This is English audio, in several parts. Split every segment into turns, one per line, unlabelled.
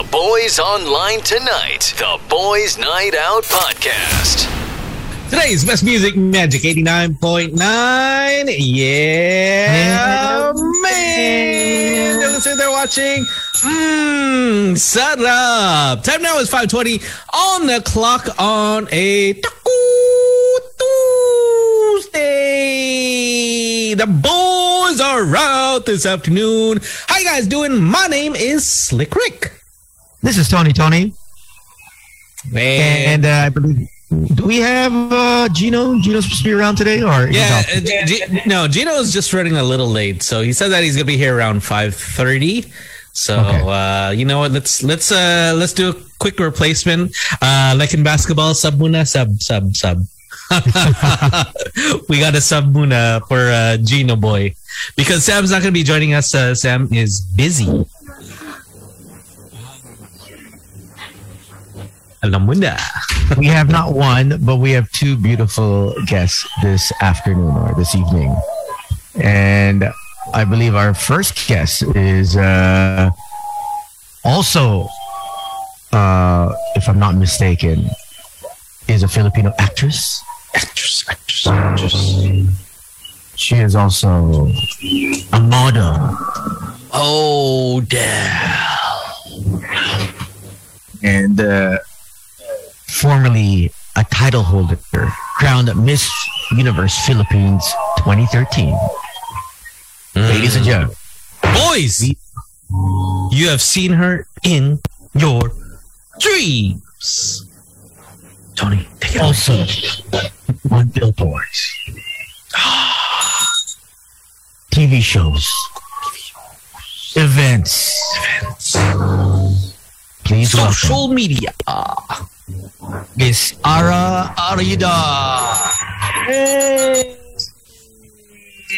The Boys Online Tonight. The Boys Night Out Podcast.
Today's best music, Magic 89.9. Yeah, man. Those who they're watching. Mmm, sarap. Time now is 520 on the clock on a taco Tuesday. The boys are out this afternoon. How you guys doing? My name is Slick Rick.
This is Tony Tony.
Man.
And uh, I believe, do we have uh, Gino? Gino's supposed to be around today? or
Yeah, uh. G- no, Gino is just running a little late, so he said that he's gonna be here around five thirty. So
Okay.
uh, you know what? Let's let's uh, let's do a quick replacement. Uh, like in basketball, sub muna, sub sub sub. we got a sub muna for uh, Gino boy because Sam's not gonna be joining us. Uh, Sam is busy. Alam mo na.
we have not one, but we have two beautiful guests this afternoon or this evening. And I believe our first guest is uh, also, uh, if I'm not mistaken, is a Filipino actress.
Actress, actress, actress.
She is also a model.
Oh, damn.
and uh, formerly a title holder, crowned Miss Universe Philippines 2013. Ladies and gentlemen,
Boys, you have seen her in your dreams. Tony, take it
also on billboards, TV shows, events. events. Please welcome
Social media.
Miss Ara Arida.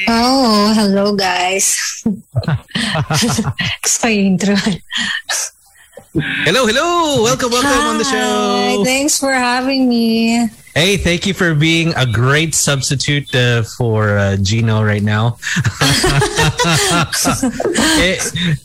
Oh, hello guys. Gusto intro.
Hello, hello. Welcome, welcome on the
Hi,
show.
Thanks for having me.
Hey, thank you for being a great substitute uh, for uh, Gino right now. Eh,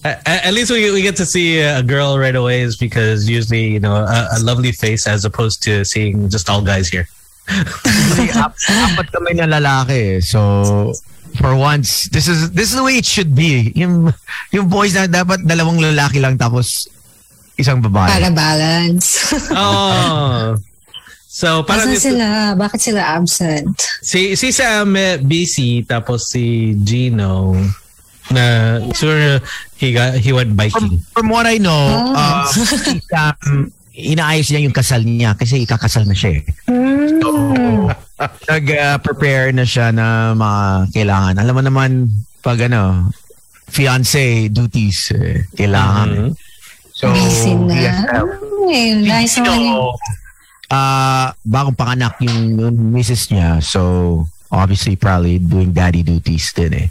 at, at least we, we get to see a girl right away is because usually, you know, a, a lovely face as opposed to seeing just all guys here.
Kasi ap- apat kami na lalaki. eh. So, for once, this is this is the way it should be. Yung, yung boys na dapat dalawang lalaki lang tapos isang babae.
Para balance.
Oh. So, parang
Asan sila? Bakit sila absent?
si, si Sam eh, busy tapos si Gino na sure he got he went biking.
From what I know,
Oh.
uh, si Sam, inaayos niya yung kasal niya kasi ikakasal na siya eh.
Mm.
Nag-prepare na siya na mga kailangan. Alam mo naman, pag ano, fiancé duties, eh, kailangan.
Mhm.
So,
Busy na.
yes, uh,
Ay, nice.
Gino, ah, bagong panganak yung, yung misis niya. So, obviously, probably doing daddy duties din eh.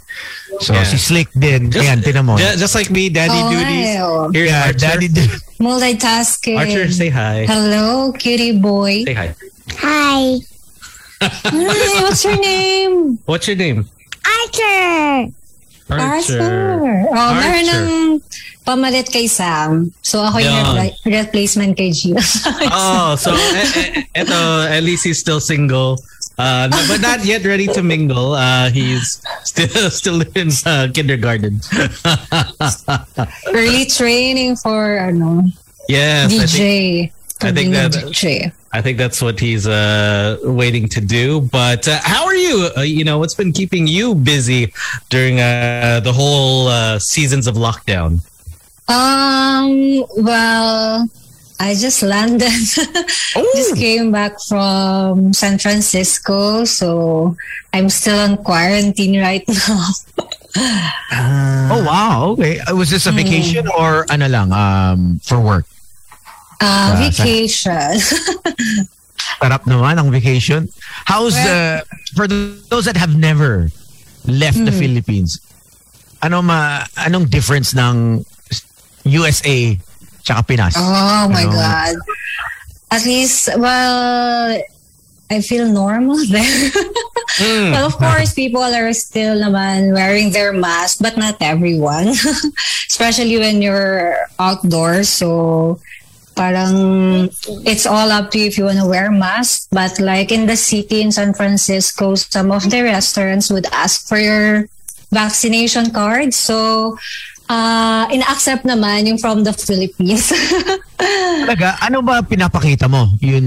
So,
Yeah.
si Slick din.
Just-
ayan, tinan mo.
Ju- Just, like me, daddy
Oh,
duties.
hi, oh.
Here's
Yeah,
Archer.
daddy du-
Multitasking.
Archer, say hi.
Hello, cutie boy.
Say hi.
Hi,
Hi, what's your name?
What's your name?
Archer.
Arthur. Oh, meron
Archer.
ng pamalit kay Sam. So ako yung repli- replacement kay Gio.
Oh, so eh, eh, eto, at least he's still single. Uh, no, but not yet ready to mingle. Uh, he's still still in uh, kindergarten.
Early training for ano,
yes, I think,
DJ.
I think that-
DJ.
I think that's what he's uh, waiting to do. But uh, how are you? Uh, you know, what's been keeping you busy during uh, the whole uh, seasons of lockdown?
Um, well, I just landed. just came back from San Francisco, so I'm still on quarantine right now.
Oh, wow. Okay. Uh, Was this a vacation or ano lang, um, for work?
Uh,
Ah, sa-
vacation.
Sarap naman ang vacation. How's the, for those that have never left the Philippines, ano ma, anong difference ng USA tsaka Pinas?
oh my
Ano?
God. At least, well, I feel normal there. But of course, people are still naman wearing their mask, but not everyone. Especially when you're outdoors. So parang it's all up to you if you want to wear mask. But like in the city in San Francisco, some of the restaurants would ask for your vaccination card. So uh, in-accept naman yung from the Philippines.
Talaga, ano ba pinapakita mo? Yun,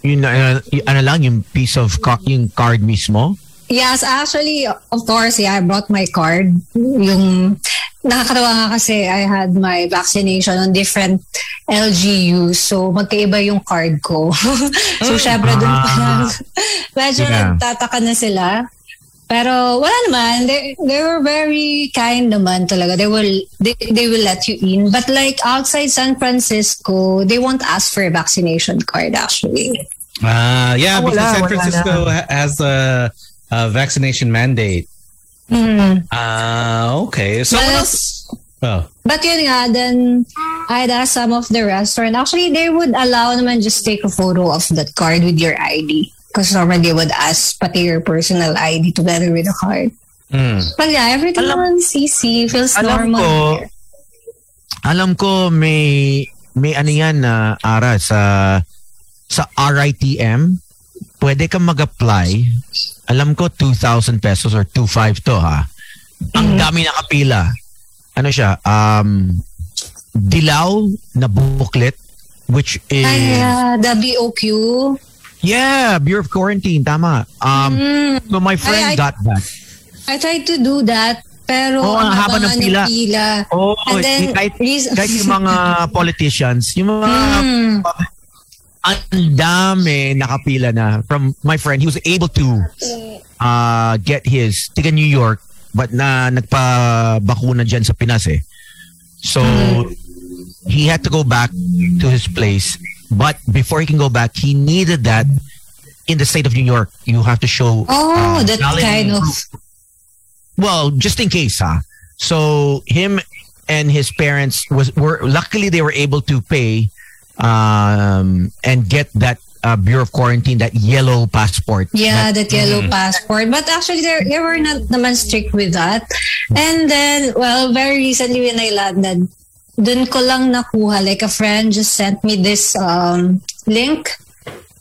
yun, uh, y- ano lang, yung piece of, ca- yung card mismo?
Yes, actually, of course, yeah, I brought my card. Yung nakakatawa nga kasi I had my vaccination on different LGUs. So, magkaiba yung card ko. so, syempre, dun pa lang. Medyo
Yeah.
nagtataka na sila. Pero wala naman. They, they were very kind naman talaga. They will, they, they will let you in. But like outside San Francisco, they won't ask for a vaccination card actually.
Ah, yeah,
Ah,
because San Francisco ha- has a, a vaccination mandate.
Mm.
Ah, okay. So what
But-
else? Oh.
But yun nga, then I'd ask some of the restaurant. Actually, they would allow naman just take a photo of that card with your ID. Because normally they would ask pati your personal ID together with the card.
Mm.
But yeah, everything
Alam-
naman CC feels
Alam
normal.
ko,
here.
alam ko may, may ano yan na ara sa, sa RITM. Pwede kang mag-apply. Alam ko 2,000 pesos or 2,500 to ha. Ang dami nakapila. Ano siya? Um, dilaw na booklet which is
Ay, uh, the BOQ.
Yeah Bureau of Quarantine tama um
Mm.
so my friend
Ay, ay-
got that
I tried to do that, pero
Oo, ang haba ng pila.
pila.
oh
And then,
kahit, kahit yung mga politicians yung mga
Mm.
ang dami nakapila na from my friend he was able to uh get his tiga New York but na nagpabakuna dyan sa Pinas eh so he had to go back to his place but before he can go back he needed that in the state of New York you have to show
Oh,
uh,
that kind of...
well just in case huh? so him and his parents was were luckily they were able to pay um and get that uh, bureau of quarantine that yellow passport
Yeah, that yellow passport. But actually, they they were not naman strict with that. And then, well, very recently when I landed, dun ko lang nakuha. Like a friend just sent me this um, link.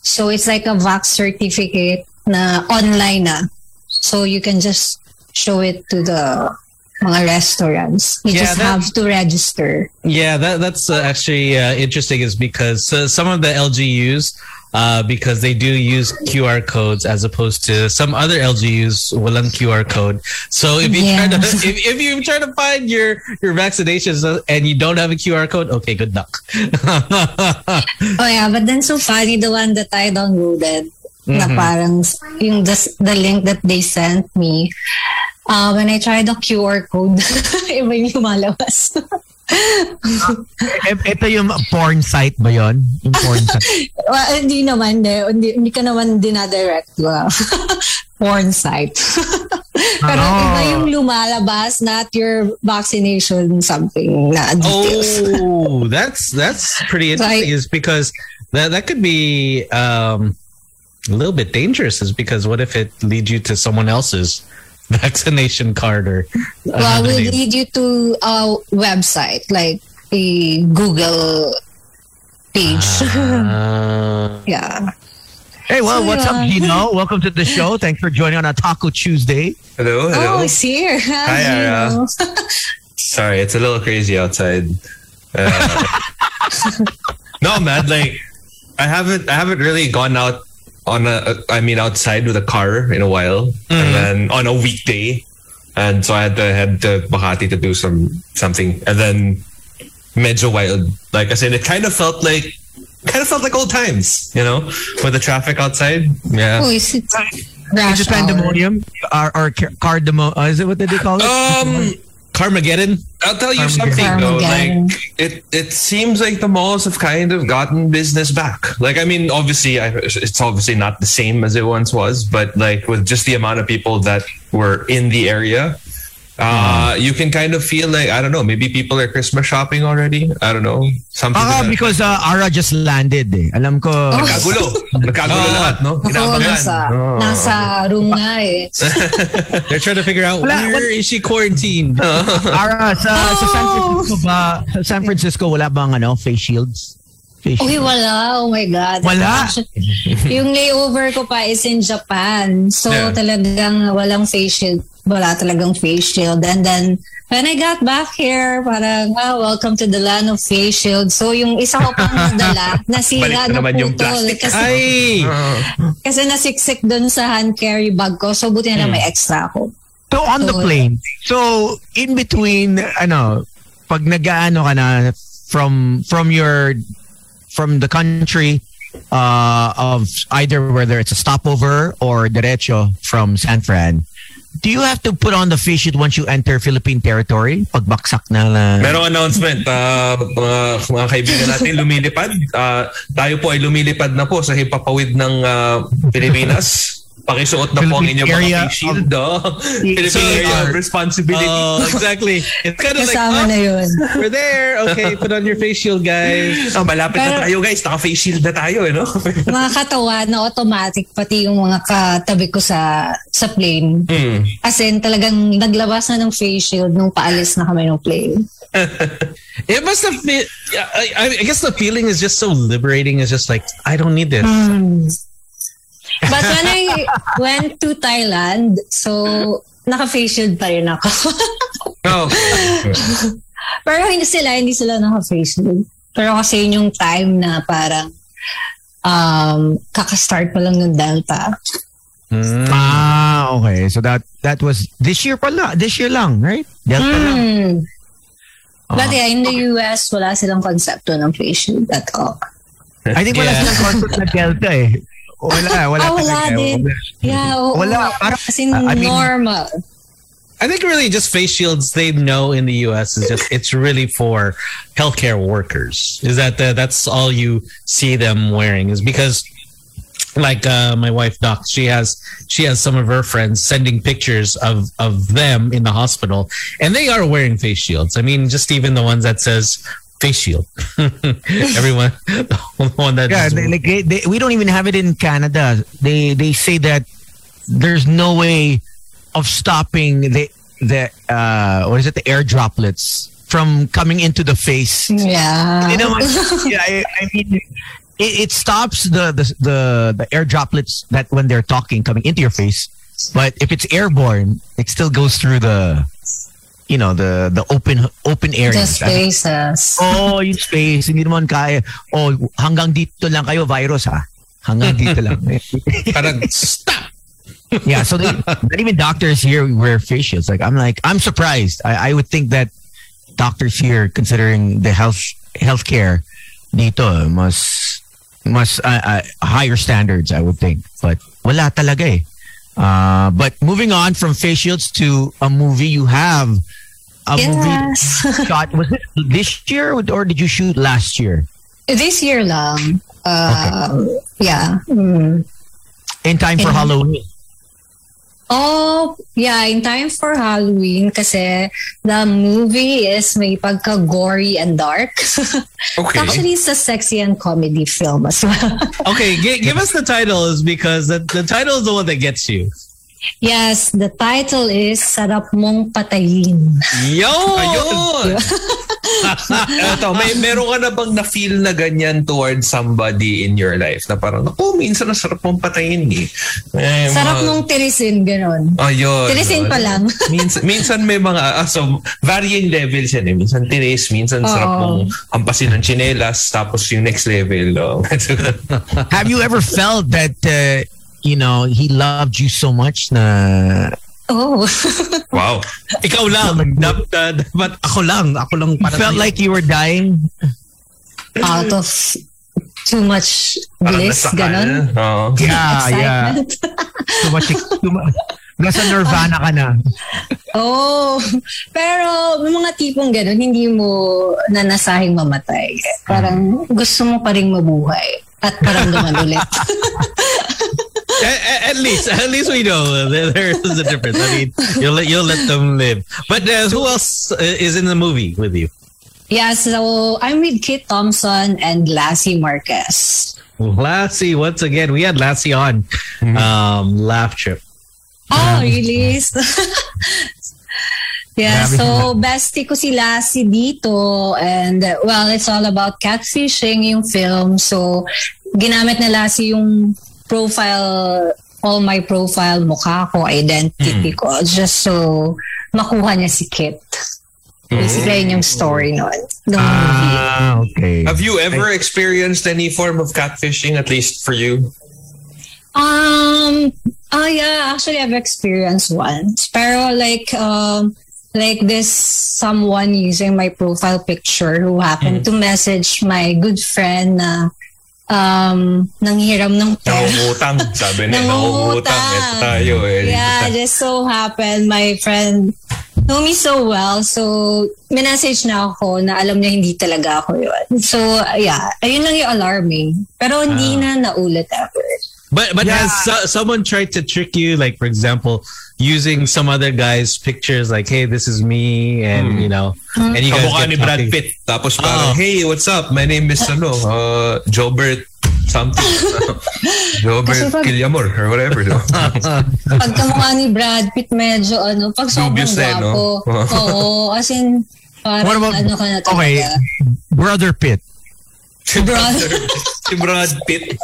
So it's like a vax certificate na online na. So you can just show it to the mga restaurants. You
Yeah,
just
that-
have to register.
Yeah, that that's uh, actually uh, interesting. Is because uh, some of the LGUs, uh, because they do use QR codes as opposed to some other LGUs walang QR code. So if you try to if, if you try to find your your vaccinations and you don't have a QR code, okay, good luck.
Oh yeah, but then so funny the one that I downloaded na parang yung the, the link that they sent me. Uh, when I tried the QR code, iba yung lumalabas.
Ito yung porn site ba yon yung porn site
well, hindi naman, eh. hindi, hindi ka naman dinadirect ko. Porn site. Pero
Ah.
iba yung lumalabas, not your vaccination something na details.
oh, that's that's pretty interesting.
Right.
Is because that that could be um, a little bit dangerous. Is because what if it leads you to someone else's vaccination card or
Well,
another
will lead you to a website like a Google page.
Ah.
yeah.
hey well
So,
what's up
yeah.
Gino welcome to the show thanks for joining on a Taco Tuesday
Hello, hello.
Oh, it's here.
Hi,
You
Ara. Sorry, it's a little crazy outside. Uh, no, man, like I haven't, I haven't really gone out on a, I mean, outside with a car in a while, and then on a weekday, and so I had to head to Bahati to do some something, and then medyo wild. Like I said, it kind of felt like, kind of felt like old times, you know, with the traffic outside. Yeah.
Oh, is it
is
rush
it
hour?
pandemonium or, or car- cardamom uh, is it what did they call it
Um,
Carmageddon.
I'll tell you something though. Like it, it seems like the malls have kind of gotten business back. Like I mean, obviously, I, it's obviously not the same as it once was, but like with just the amount of people that were in the area, uh, you can kind of feel like I don't know. Maybe people are Christmas shopping already. I don't know. Something.
Ah,
that.
because uh, Ara just landed eh. Alam ko.
Nagkagulo. Nagkagulo
Oh.
lahat, no?
Ako,
Inabangan.
nasa,
Oh.
nasa room nga eh.
They're trying to figure out
Wala-
where is she quarantined.
Ara, sa, sa San
Oh!
Francisco ba? Sa San Francisco, wala bang ano, face shields?
Uy,
shields?
wala. Oh my God.
Wala?
yung layover ko pa is in Japan. So
Yeah.
talagang walang face shield. Wala talagang face shield. And then, when I got back here, parang, ah, welcome to the land of face shield. So yung isa ko pang nadala, nasira
na naman yung
putol.
plastic.
Kasi,
Ay!
kasi nasiksik dun sa hand carry bag ko. So buti na lang may extra ako.
So on the
So,
plane, so in between, ano, pag nag-ano ka na from from your from the country uh, of either whether it's a stopover or derecho from San Fran, do you have to put on the face once you enter Philippine territory? Pagbaksak na na.
Merong announcement, uh, mga, mga kaibigan natin lumilipad. Uh, tayo po ay lumilipad na po sa hipapawid ng uh, Pilipinas. Pakisuot na po ang inyong
area
mga face shield. Oh. Philippine
So,
area of
uh,
responsibility.
Oh, exactly. It's kind of like,
Kasama
oh,
na yun.
we're there. Okay, put on your face shield, guys.
oh, malapit na
pero-
tayo guys. Naka-face shield na tayo. Eh, no?
Mga katawa na automatic, pati yung mga katabi ko sa sa plane.
Hmm.
As in, talagang naglabas na ng face shield nung paalis na kami ng plane.
It must have been. I, I guess the feeling is just so liberating. It's just like I don't need this.
But when I went to Thailand, so naka-face shield pa rin ako.
Oh.
Pero hindi sila, hindi sila naka-face shield. Pero kasi yun yung time na parang um, kakastart pa lang ng Delta.
Ah, okay. So that that was this year pala. This year lang, right? Delta lang.
Hmm.
Ah.
But yeah, in the US, wala silang konsepto ng face shield at all.
I think wala
Yeah.
silang concept na Delta eh. Wala, wala
Ah, wala
talaga.
din. Yeah, oo.
Wala, parang-
As in,
I mean-
normal.
I think really just face shields they know in the US is just it's really for healthcare workers. Is that the, that's all you see them wearing is because like uh, my wife Doc, she has she has some of her friends sending pictures of of them in the hospital and they are wearing face shields. I mean just even the ones that says face shield. Everyone the one that
Yeah, they, like they, they, we don't even have it in Canada. They they say that there's no way of stopping the the uh what is it the air droplets from coming into the face.
Yeah.
You know, yeah, I, I mean, it, it stops the, the the the air droplets that when they're talking coming into your face. But if it's airborne, it still goes through the, you know, the the open open areas.
The spaces.
Oh, yung space. Hindi naman kaya. Oh, hanggang dito lang kayo, virus ha. Hanggang dito lang.
Parang, stop.
yeah, so they, not even doctors here wear face shields. Like, I'm like, I'm surprised. I, I would think that doctors here, considering the health healthcare dito, must must uh, uh, higher standards, I would think. But wala talaga eh. Uh, but moving on from face shields to a movie, you have a movie shot. Was it this year or did you shoot last year?
This year lang. Um, Yeah. Mm.
In time for
In-
Halloween.
Oh, yeah, in time for Halloween kasi the movie is may pagka-gory and dark.
Okay.
Actually, it's a sexy and comedy film as well.
Okay, gi- give us the titles because the, the title is the one that gets you.
yes, the title is Sarap Mong Patayin.
Yo!
Ayun! Eto, may meron ka na bang na-feel na ganyan towards somebody in your life na parang, ako, minsan ang sarap mong patayin eh. eh
Sarap
mga-
mong tirisin, ganon.
Ayun.
Tirisin pa lang.
minsan, minsan may mga, ah, so, varying levels yan eh. Minsan tiris, minsan sarap
Oo.
mong hampasin ng chinelas, tapos yung next level. Oh.
Have you ever felt that uh, you know he loved you so much na
Oh.
wow.
Ikaw lang. Dap- da- Dapat ako lang. Ako lang para
felt
sa'yo.
like you were dying?
Out of too much
Parang
bliss, ganon.
Oo.
Yeah, yeah. Too much, too much. Nasa nirvana ka na.
Oh, pero may mga tipong gano'n, hindi mo nanasahing mamatay. Parang gusto mo pa rin mabuhay at paramdaman ulit.
at, at least, at least we know uh, there, there is a difference. I mean, you'll let you'll let them live. But uh, who else uh, is in the movie with you?
Yeah, so I'm with Kit Thompson and Lassy Marquez.
Lassy, once again, we had Lassy on um, Laugh Trip.
Oh, really? yeah, so bestie ko si Lassy dito and uh, well, it's all about catfishing yung film. So, ginamit na Lassy yung profile, all my profile, mukha ko, identity ko, just so makuha niya si Kit. Basically, yun yung story nun. Nung movie.
Ah, okay.
Have you ever experienced any form of catfishing, at least for you?
Um, oh yeah, actually I've experienced once. Pero like, um, like this someone using my profile picture who happened to message my good friend na um, nanghiram ng pera.
Nangungutang. Sabi niya,
Nangungutang.
Ito tayo eh.
Yeah, just so happened my friend know me so well. So, minessage na ako na alam niya hindi talaga ako yun. So, yeah, ayun lang yung alarming. Pero hindi na naulit ever.
But but has so, someone tried to trick you? Like for example, using some other guy's pictures, like, "Hey, this is me," and you know, and you guys
Kamukha
get
ni Brad
talking.
Pitt. Tapos parang,
Oo.
hey, what's up? My name is ano, uh, Jobert something. Jobert
Kasi pag-
Killamor or whatever. No?
Pagkamukha ni Brad Pitt, medyo ano, pag sobrang
Dubious na eh, no?
gwapo. Oo, as in, parang
What about,
ano ka na talaga.
okay, Brother Pitt.
Brad.
si Brad Pitt.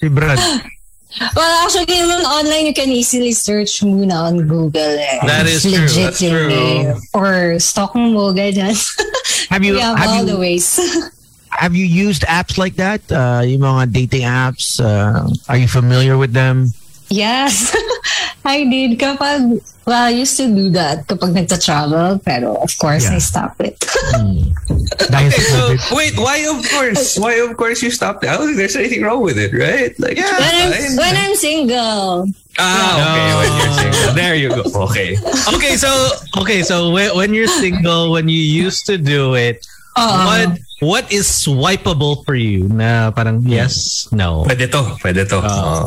Si Brad.
Well, actually, naman online, you can easily search muna on Google. Eh.
That is
It's
true,
that's true.
eh. Or stalk mo, ganyan.
Have you
have,
have
all
you
the ways.
have you used apps like that? Uh, yung mga dating apps, uh, are you familiar with them?
yes, I did. Kapag, well, I used to do that kapag nagta-travel. Pero, of course,
Yeah.
I stopped it.
Dahil sa
So, wait, why of course? Why of course you stopped? it? I don't think there's anything wrong with it, right? Like, yeah,
when, I'm,
fine.
when I'm single.
Ah, okay. When you're single. There you go. Okay.
okay, so okay, so when, when you're single, when you used to do it,
Oo.
what what is swipeable for you? Na parang yes, no.
Pwede to. Pwede to.
Ah.
Oh.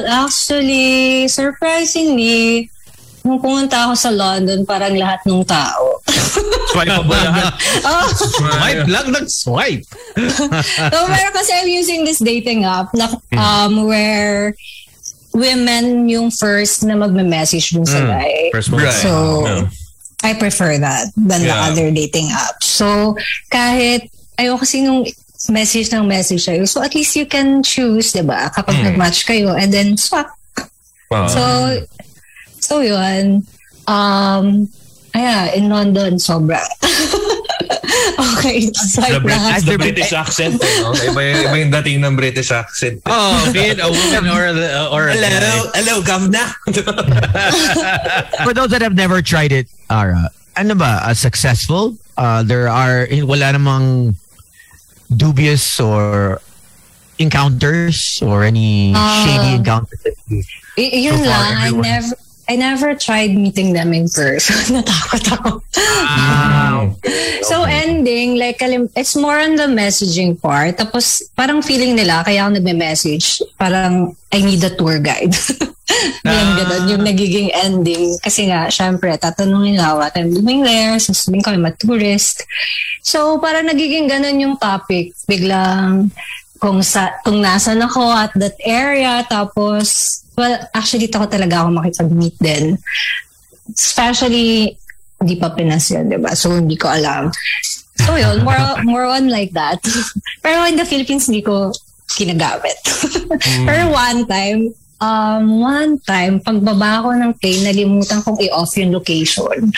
Well, actually, surprisingly, nung pumunta ako sa London, parang lahat ng tao.
Swipe ba lahat?
oh,
Swipe lang ng swipe.
so, pero kasi I'm using this dating app na, um, where women yung first na magme-message dun sa guy.
First one.
Right.
So,
Yeah.
I prefer that than the
Yeah.
other dating apps. So, kahit ayoko kasi nung message ng message sa'yo. So, at least you can choose, di ba? Kapag nag-match kayo and then swap.
Wow.
So, so yun. Um, ayan, in London, sobra. okay,
the,
swipe
Brit-
lahat.
the British accent. Eh, no? iba, iba yung dating ng British accent.
Oh, be it a woman or a, or a guy.
hello, governor.
For those that have never tried it, Ara, ano ba, uh, successful? Uh, there are, wala namang dubious or encounters or any
Ah.
shady encounters that you
Y- yun
So far,
lang, I never, I never tried meeting them in person. Natakot ako. So ending, like, kalim- it's more on the messaging part. Tapos, parang feeling nila, kaya ako nagme-message, parang, I need a tour guide. Yung ganun, yung nagiging ending. Kasi nga, syempre, tatanungin nila, what I'm doing there, sasabihin ko, I'm a tourist. So, parang nagiging ganun yung topic. Biglang, kung sa kung nasan ako at that area tapos well actually ko talaga ako makipag-meet din especially hindi pa Pinas yun, di ba? So, hindi ko alam. So, yun, more, more on like that. Pero in the Philippines, hindi ko kinagamit. Pero one time, um, one time, pagbaba ko ng plane, nalimutan kong i-off yung location.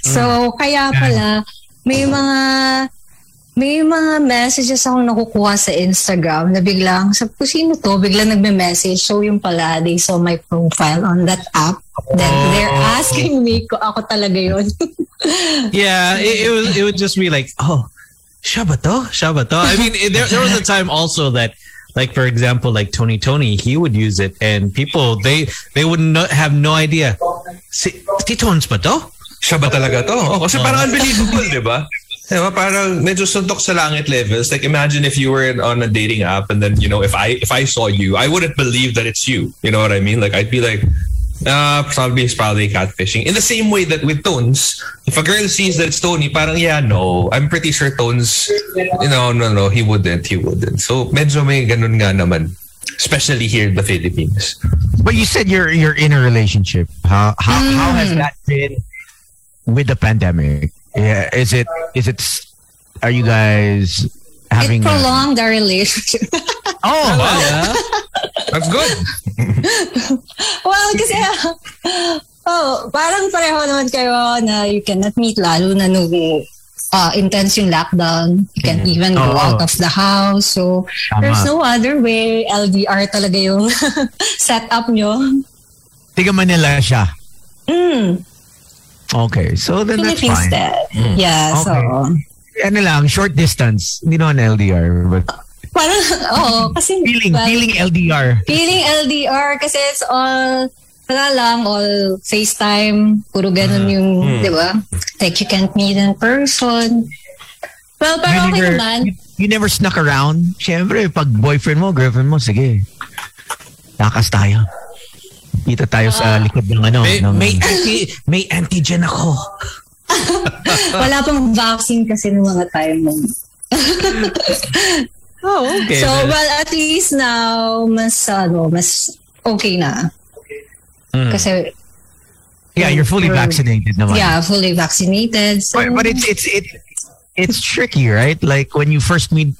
So, kaya pala, may mga may mga messages akong nakukuha sa Instagram na biglang, sabi ko, sino to? Biglang nagme-message. So, yung pala, they saw my profile on that app. Then, they're asking me kung ako talaga yun.
Yeah, it, it was it would just be like, oh, Shabato, Shabato. I mean, it- there there was a time also that, like for example, like Tony Tony, he would use it, and people they they would not have no idea. Si, si Tones ba to?
Siya ba talaga to? Oh, kasi parang unbelievable, di ba? Diba, parang medyo suntok sa langit levels. Like imagine if you were in, on a dating app and then, you know, if I if I saw you, I wouldn't believe that it's you. You know what I mean? Like I'd be like, uh, probably it's probably catfishing. In the same way that with Tones, if a girl sees that it's Tony, parang yeah, no. I'm pretty sure Tones, you know, no, no, he wouldn't, he wouldn't. So medyo may ganun nga naman. Especially here in the Philippines.
But you said you're you're in a relationship. How how, how has that been with the pandemic? Yeah, is it is it are you guys having
it
a-
prolonged our relationship.
Oh,
Yeah.
That's good.
well, because kasi, oh, parang pareho naman kayo na you cannot meet lalo na nung uh, intense yung lockdown. You can't even go
Oo.
out of the house. So,
Tama.
there's no other way. LDR talaga yung setup nyo.
Tiga Manila siya.
Mm,
Okay, so then that's fine.
that. Yeah, so...
Ano lang, short distance. Hindi naman LDR. But
Parang, oo, kasi...
feeling,
well,
feeling LDR.
feeling LDR kasi it's all wala lang, all FaceTime, puro ganun yung, di ba? Like you can't meet in person. Well, pero
You
okay
never,
naman.
you, you never snuck around. Siyempre, pag boyfriend mo, girlfriend mo, sige. Takas tayo. Kita tayo sa likod ng ano.
May,
ng,
may, anti, may antigen ako.
Wala pang vaccine kasi ng mga time mo.
Oh, okay.
So, well, at least now, mas, ano, mas okay na.
Mm.
Kasi,
yeah, you're fully vaccinated naman.
yeah, fully vaccinated. So,
But, but it's it's it it's tricky, right? Like when you first meet,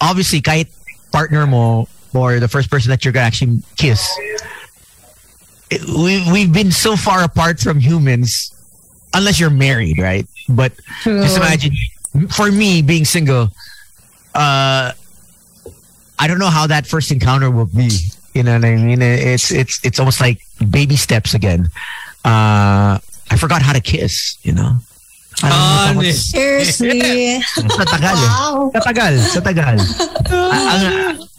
obviously, kahit partner mo or the first person that you're gonna actually kiss, it, we we've been so far apart from humans, unless you're married, right? But
True.
just imagine, for me being single, uh, I don't know how that first encounter will be. You know what I mean? It's it's it's almost like baby steps again. Uh, I forgot how to kiss. You know. I don't know
Ah,
how
seriously.
sa tagal eh.
wow.
Sa tagal, sa tagal. I, I'm,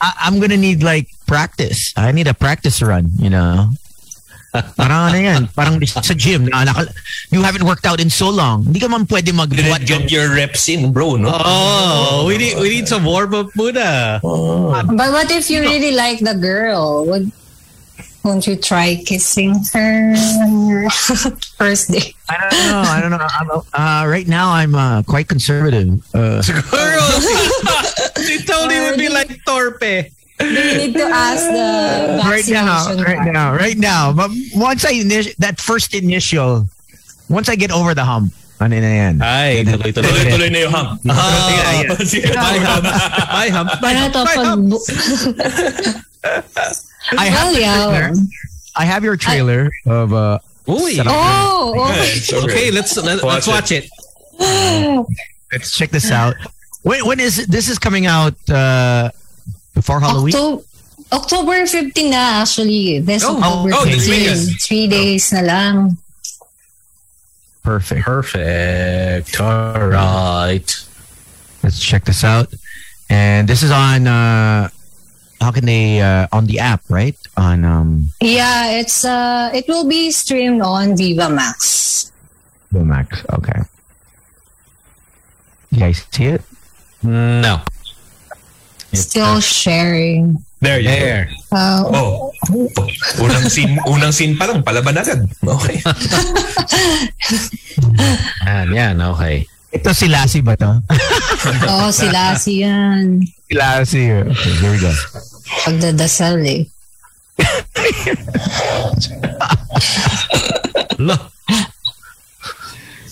I- I'm gonna need like practice. I need a practice run, you know. Parang ano yan, parang sa gym, na, naka- you haven't worked out in so long. Hindi ka man pwede
Didn't
magbuhat
get your reps in, bro, no?
Oh, we need we need some warm up muna.
But what if you really like the girl? Would won't you try kissing her on your first date?
I don't know. I don't know. I'm, uh, right now, I'm uh, quite conservative. Uh,
Girl, she totally would be like torpe.
You need to ask the
right now,
vaccination
right now, right now. But once I init- that first initial, once I get over the hump, ano na yan?
Ay, tuloy tuloy.
Tuloy-tuloy na yung hump.
Ah,
Sige,
Ay, hump. Ay, hump.
Paano to pag...
I have
well,
the
yeah.
trailer. I have your trailer of uh,
Uy.
Oh, okay.
Okay, let's let, let's watch it.
let's check this out. When when is this is coming out uh, before Halloween?
October, October 15 na actually. This
Oh,
October
oh,
15.
weekend.
Three days na lang.
Perfect.
Perfect. All right.
Let's check this out. And this is on uh, how can they uh, on the app, right? On um
Yeah, it's uh, it will be streamed on Viva Max.
Viva Max. Okay. You guys see it?
No.
Still sharing.
There you
There.
Uh,
go. Oh. Unang scene, unang scene pa lang, palaban agad. Okay.
Yan, yan. Okay.
Ito si Lassie ba to?
Oo, si Lassie yan.
si Lassie. Okay, here we go.
Pagdadasal eh.
Lo.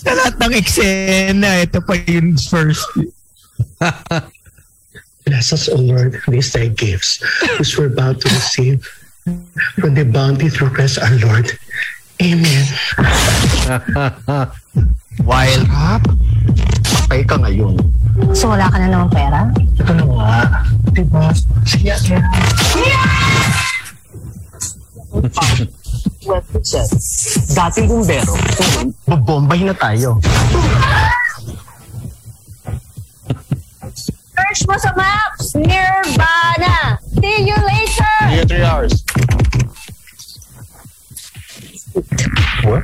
Sa lahat ng eksena, ito pa yung first.
Bless us, O Lord, these thy gifts, which we're about to receive from the bounty through Christ our Lord. Amen.
While
Patay ka ngayon.
So wala ka na naman pera?
Ito na nga. Diba? Siya yan. Dating bumbero, bobombahin na tayo.
search mo sa maps, Nirvana. See you later.
See you three hours. What?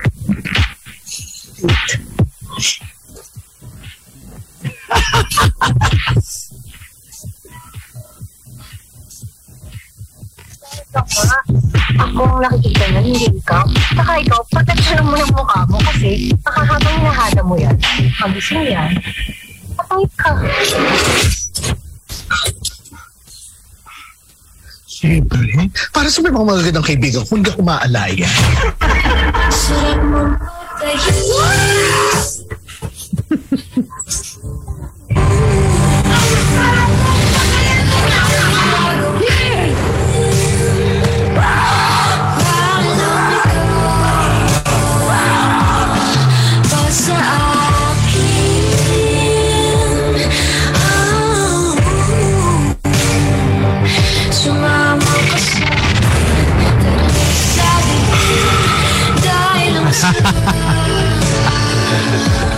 Akong nakikita
niya, hindi ikaw. Saka ikaw, proteksyonan mo yung mukha mo kasi baka habang hinahada mo
yan, magising yan, patay ka.
Siyempre. Para sa mga magagandang kaibigan, kung hindi ako maalaya.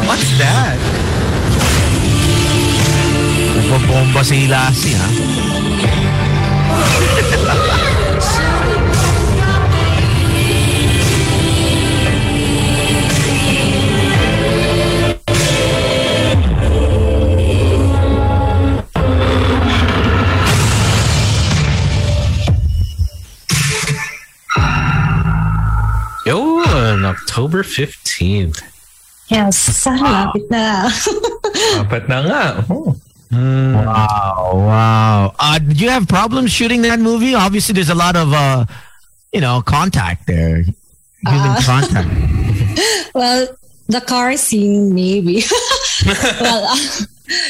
What's that? Nagpapomba si Lassie, ha?
October 15th.
Yes, lapit na.
Apat na nga. Oh.
Wow, wow. Uh, did you have problems shooting that movie? Obviously, there's a lot of, uh, you know, contact there. Human
Uh,
contact.
well, the car scene, maybe. well, uh,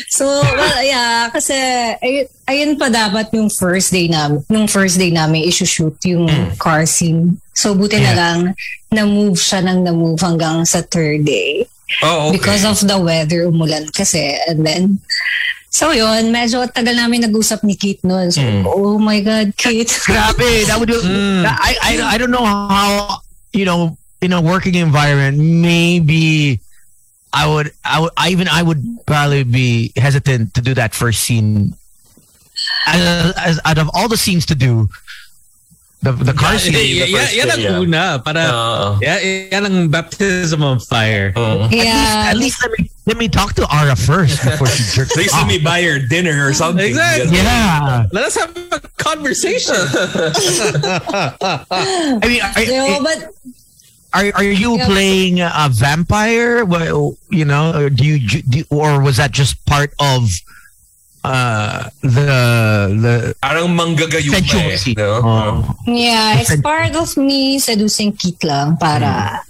so, well, yeah, kasi, ay, ayun pa dapat yung first day namin, nung first day namin isushoot yung car scene. So, buti na
Yeah.
lang, na-move siya ng na-move hanggang sa third day.
Oh, okay.
Because of the weather, umulan kasi. And then, so yun, medyo tagal namin nag-usap ni Kate noon. So, oh my God, Kate.
Grabe, that would. I, I I don't know how you know in a working environment. Maybe I would. I would. I even I would probably be hesitant to do that first scene. As, as out of all the scenes to do, the the car
Yeah,
scene.
yeah,
the first
yan ang
yeah.
una. Para,
Oo.
yeah, yan ang baptism of fire. Uh-huh.
Oo.
yeah.
At least let me let me talk to Ara first before she jerks
At least let me buy her dinner or something.
Exactly.
Yeah,
Let us have a conversation.
I mean, are,
You know, but
are, are you
Yeah.
playing a vampire? Well, you know, or do you, do, or was that just part of uh, the the
Parang manggagayuma eh. No?
Oh.
Yeah, it's part of me seducing Kit lang para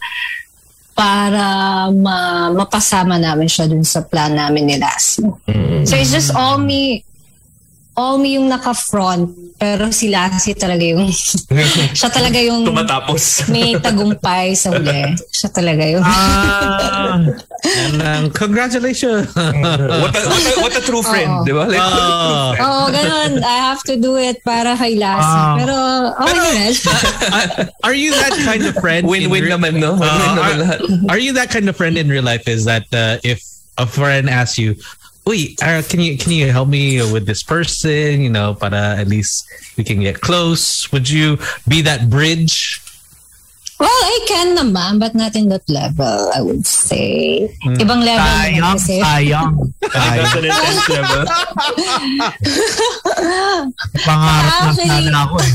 para ma, mapasama namin siya dun sa plan namin ni Lassie. So it's just all me all me yung naka-front pero si Lassie talaga yung siya talaga yung
Tumatapos.
may tagumpay sa huli. Siya talaga yung
Ah,
And, um, congratulations.
what, a, what, a, what a true friend,
Oo.
di ba? Like,
Oh.
Oo, ganun. I have to do it para kay Lassie.
Ah.
Pero, okay na rin.
are you that kind of friend? in
win-win
real-
naman, no? Win-win
Uh,
naman
are-
lahat.
Are you that kind of friend in real life? Is that uh, if a friend asks you, "Wait, uh, can you can you help me with this person?" You know, para at least we can get close. Would you be that bridge?
Well, I can naman, but not in that level, I would say. Ibang level naman
sayang,
kasi.
sayang. sayang.
That's an intense level.
Pangarap na sana ako eh.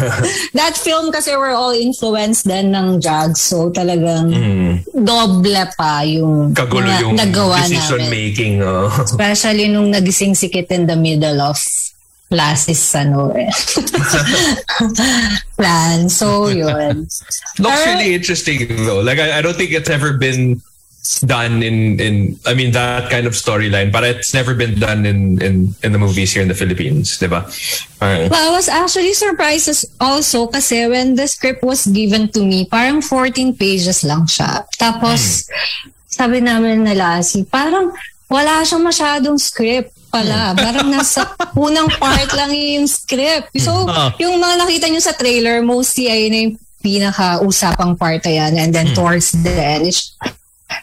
That film kasi we're all influenced din ng drugs. So talagang doble pa yung
Kagulo yung
nagawa
decision
namin.
making. Oh.
Especially nung nagising si Kit in the middle of Lasis ano eh. plan. So yun.
Looks
Uh,
really interesting though. Like I, I don't think it's ever been done in in I mean that kind of storyline, but it's never been done in in in the movies here in the Philippines, diba? Parang-
Well, I was actually surprised as- also kasi when the script was given to me, parang 14 pages lang siya. Tapos, sabi namin na Lassy, parang wala siyang masyadong script pala. Parang nasa unang part lang yung script. So,
Ah.
yung mga nakita nyo sa trailer, mostly ay na yung pinaka-usapang part yan. And then towards the end, it's,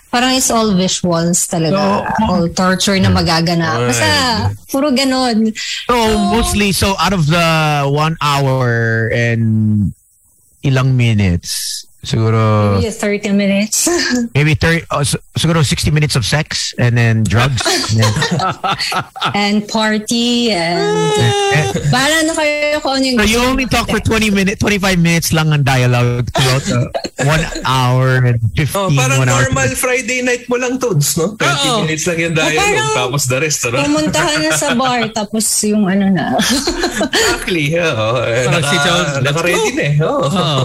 parang it's all visuals talaga. all torture na magaganap. Basta, puro ganon.
So mostly, so out of the one hour and ilang minutes, Siguro,
Maybe 30 minutes.
maybe 30, oh, s- siguro 60 minutes of sex and then drugs. and then,
and party and bahala na kayo kung ano yung
so you only talk for 20 minutes, 25 minutes lang ang dialogue throughout the one hour and 15,
Oh, parang
one hour.
normal Friday night mo lang, Toads, no? 20
Oo.
minutes lang yung dialogue,
parang-
tapos the rest, ano?
Pumunta ka na sa bar tapos yung ano na.
Exactly, oo. Eh,
Parang
naka,
si let's
naka-ready na eh. oo.
Oh.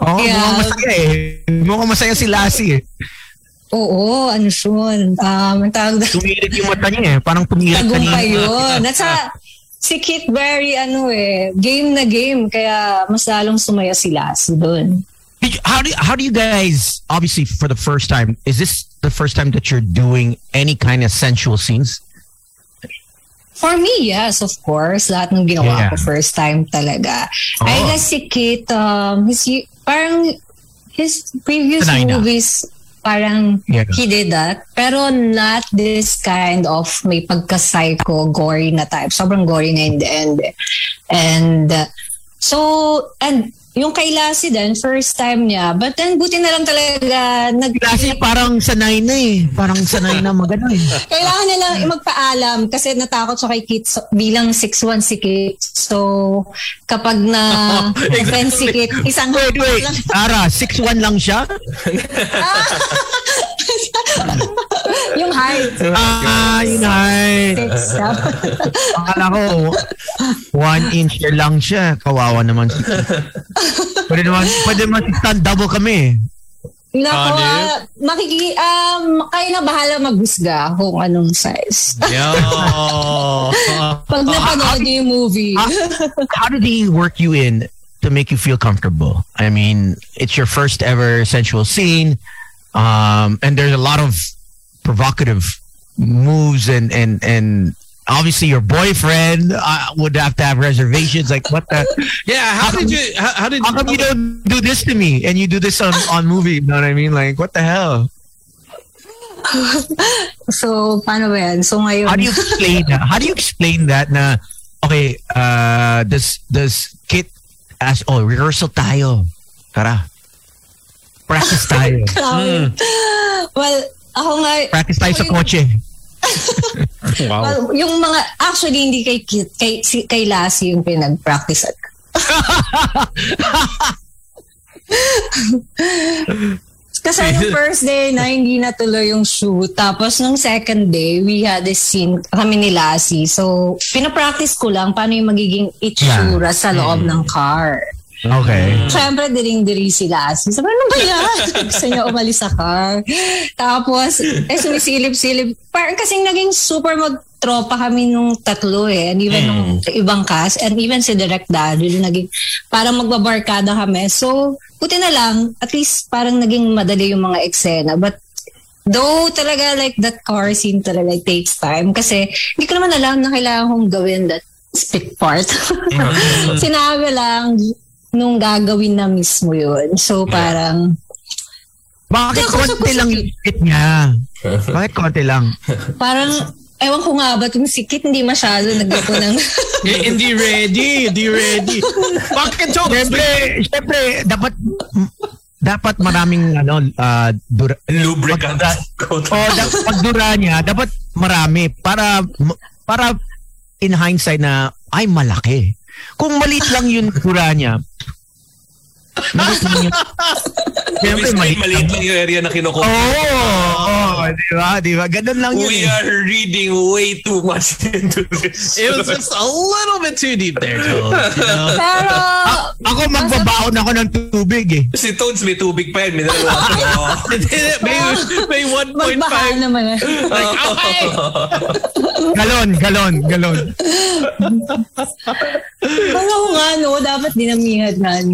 Oh,
Yeah.
mukhang masaya eh. Mukhang masaya si Lassie eh.
Oo, ano yun. Um, ang tawag doon.
Tumilit yung mata niya eh. Parang
Tagumpay
kanina.
yun. That's a, si Kit Berry, ano eh, game na game. Kaya mas lalong sumaya si Lassie doon.
You- How do, how do you guys, obviously for the first time, is this the first time that you're doing any kind of sensual scenes?
For me, yes, of course. Lahat ng ginawa
Yeah.
ko first time talaga.
Oh.
I guess si Kit, um, his, parang his previous
Sanay na.
movies, parang
Yeah.
he did that. Pero not this kind of may pagka-psycho, gory na type. Sobrang gory na in the end. And uh, so, and yung kay Lassie din, first time niya. But then, buti na lang talaga nag
Lassie parang sanay na eh. Parang sanay na magano eh.
kailangan nilang magpaalam kasi natakot siya kay Kit so, bilang 6'1 si Kit. So, kapag na offense si Kit, isang
Wait, wait.
lang.
Ara, 6'1 lang siya?
Yung height.
Ah, yun ay.
Six.
Akala ko, one inch lang siya. Kawawa naman si Pwede naman, pwede naman si Stan double kami.
Nako,
Ah,
ah, makiki, um, kayo na bahala maghusga kung anong size.
Yo.
Pag napanood niyo yung movie.
How did he work you in to make you feel comfortable? I mean, it's your first ever sensual scene. Um, and there's a lot of provocative moves and, and, and obviously your boyfriend uh, would have to have reservations. Like, what the?
Yeah, how did you how, how did
How come you don't do this to me and you do this on, on movie? You know what I mean? Like, what the hell?
So, paano ba yan? So, ngayon,
How do you explain that? How do you explain that na, okay, uh, does, does Kit ask, oh, rehearsal tayo. Tara. Practice tayo.
Grabe. Well, ako nga,
Practice tayo sa
yung-
kotse.
Wow.
well, yung mga, actually, hindi kay Kit, kay, si, kay Lassie yung pinag-practice Kasi yung first day na hindi natuloy yung shoot. Tapos nung second day, we had this scene kami ni Lassie. So, pinapractice ko lang paano yung magiging itsura sa loob ng car.
Okay.
Siyempre, diring-diri si Lassie. Sabi, ano ba yan? Gusto niya umalis sa car. Tapos, eh, sumisilip-silip. Parang kasing naging super magtropa kami nung tatlo eh. And even nung ibang cast. And even si Direct Daddy, naging, parang magbabarkada kami. So, buti na lang, at least parang naging madali yung mga eksena. But, Though talaga like that car scene talaga it takes time kasi hindi ko naman alam na kailangan kong gawin that spit part. Sinabi lang nung gagawin na mismo yun. So parang
Bakit konti lang yung fit niya? Bakit konti lang?
parang ewan ko nga ba yung sikit hindi masyado naglapo ng
Eh, hindi ready, hindi ready. Bakit so?
Siyempre, siyempre, dapat dapat maraming ano uh, dura,
Lubricant.
o da, pag dura niya dapat marami para para in hindsight na ay malaki kung maliit lang yung dura niya. maliit lang yun Siyempre,
maliit,
maliit
maliit lang yung area na kinukuha.
Oo, oh, di ba? Di ba? Ganun lang yun.
We
eh.
are reading way too much into this.
It was just a little bit too deep there, Toads. You know?
pero
Ako magbabaon ako ng tubig eh.
Si Toads may tubig pa yan. Mineral water. Oh.
may, may 1.5.
magbaha naman. eh.
Like, okay.
Galon, galon, galon.
Ano nga no, dapat dinamihan eh.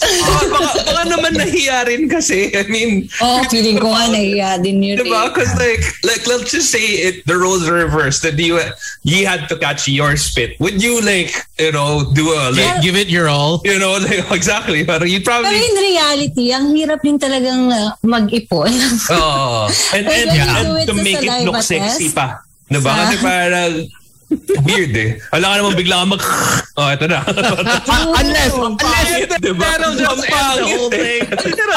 Baka, baka, baka naman nahiya rin kasi. I mean,
Oo, feeling ko nga nahiya din yun.
Diba?
eh.
Because like, like, let's just say it, the roles are reversed. That you, you had to catch your spit. Would you like, you know, do a like,
Give, give it your all.
you know, like, exactly. Pero you'd
Pero
probably,
in reality, ang hirap din talagang uh, mag-ipon.
oh, and, and,
you
and to make it look sexy pa. Diba? Kasi parang, weird eh. Wala ka naman bigla ka mag, Oh, ito na.
unless, unless,
diba?
That'll just
pangit eh.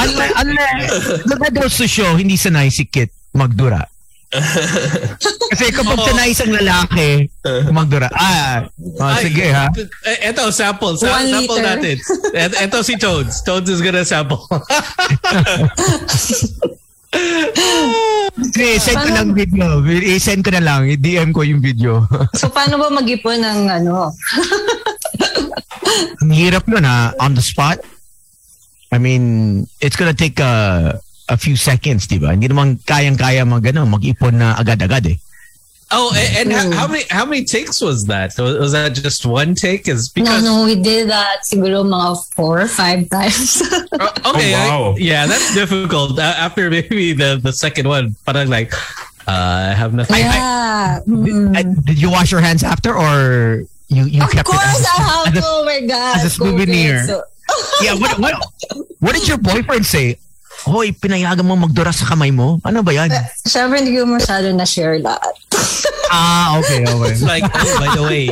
unless, unless, that goes to show, hindi sanay si Kit magdura. Kasi kapag
Oo.
sanay isang lalaki, magdura. Ah, oh,
Ay,
sige ha.
eh, Eto, sample. Sa,
One
sample
liter.
natin. Et- Eto si Toads. Toads is gonna sample.
Sige, send ko lang video. I-send ko na lang. I-DM ko yung video.
So, paano ba mag-ipon ng ano?
Ang hirap nun ha, on the spot. I mean, it's gonna take a, a few seconds, di ba? Hindi naman kayang-kaya mag, ano, mag-ipon na agad-agad eh.
Oh, a- and how, how many how many takes was that? Was was that just one take? Is
No,
because
no, no, we did that siguro mga four or five times.
Oh, okay,
Oh, wow.
I- yeah, that's difficult. Uh, after maybe the the second one, but I'm like, uh, I have nothing.
yeah. Mm.
Uh, Did you wash your hands after or you, you
Of
kept
course
it?
I
as
have
a-
Oh my God.
as a souvenir.
COVID, so-
Yeah, what, what, what did your boyfriend say? Hoy, pinayagan mo magdura sa kamay mo? Ano ba yan?
Siyempre, hindi ko masyado na-share lahat.
ah, okay, okay.
It's like, oh, by the way,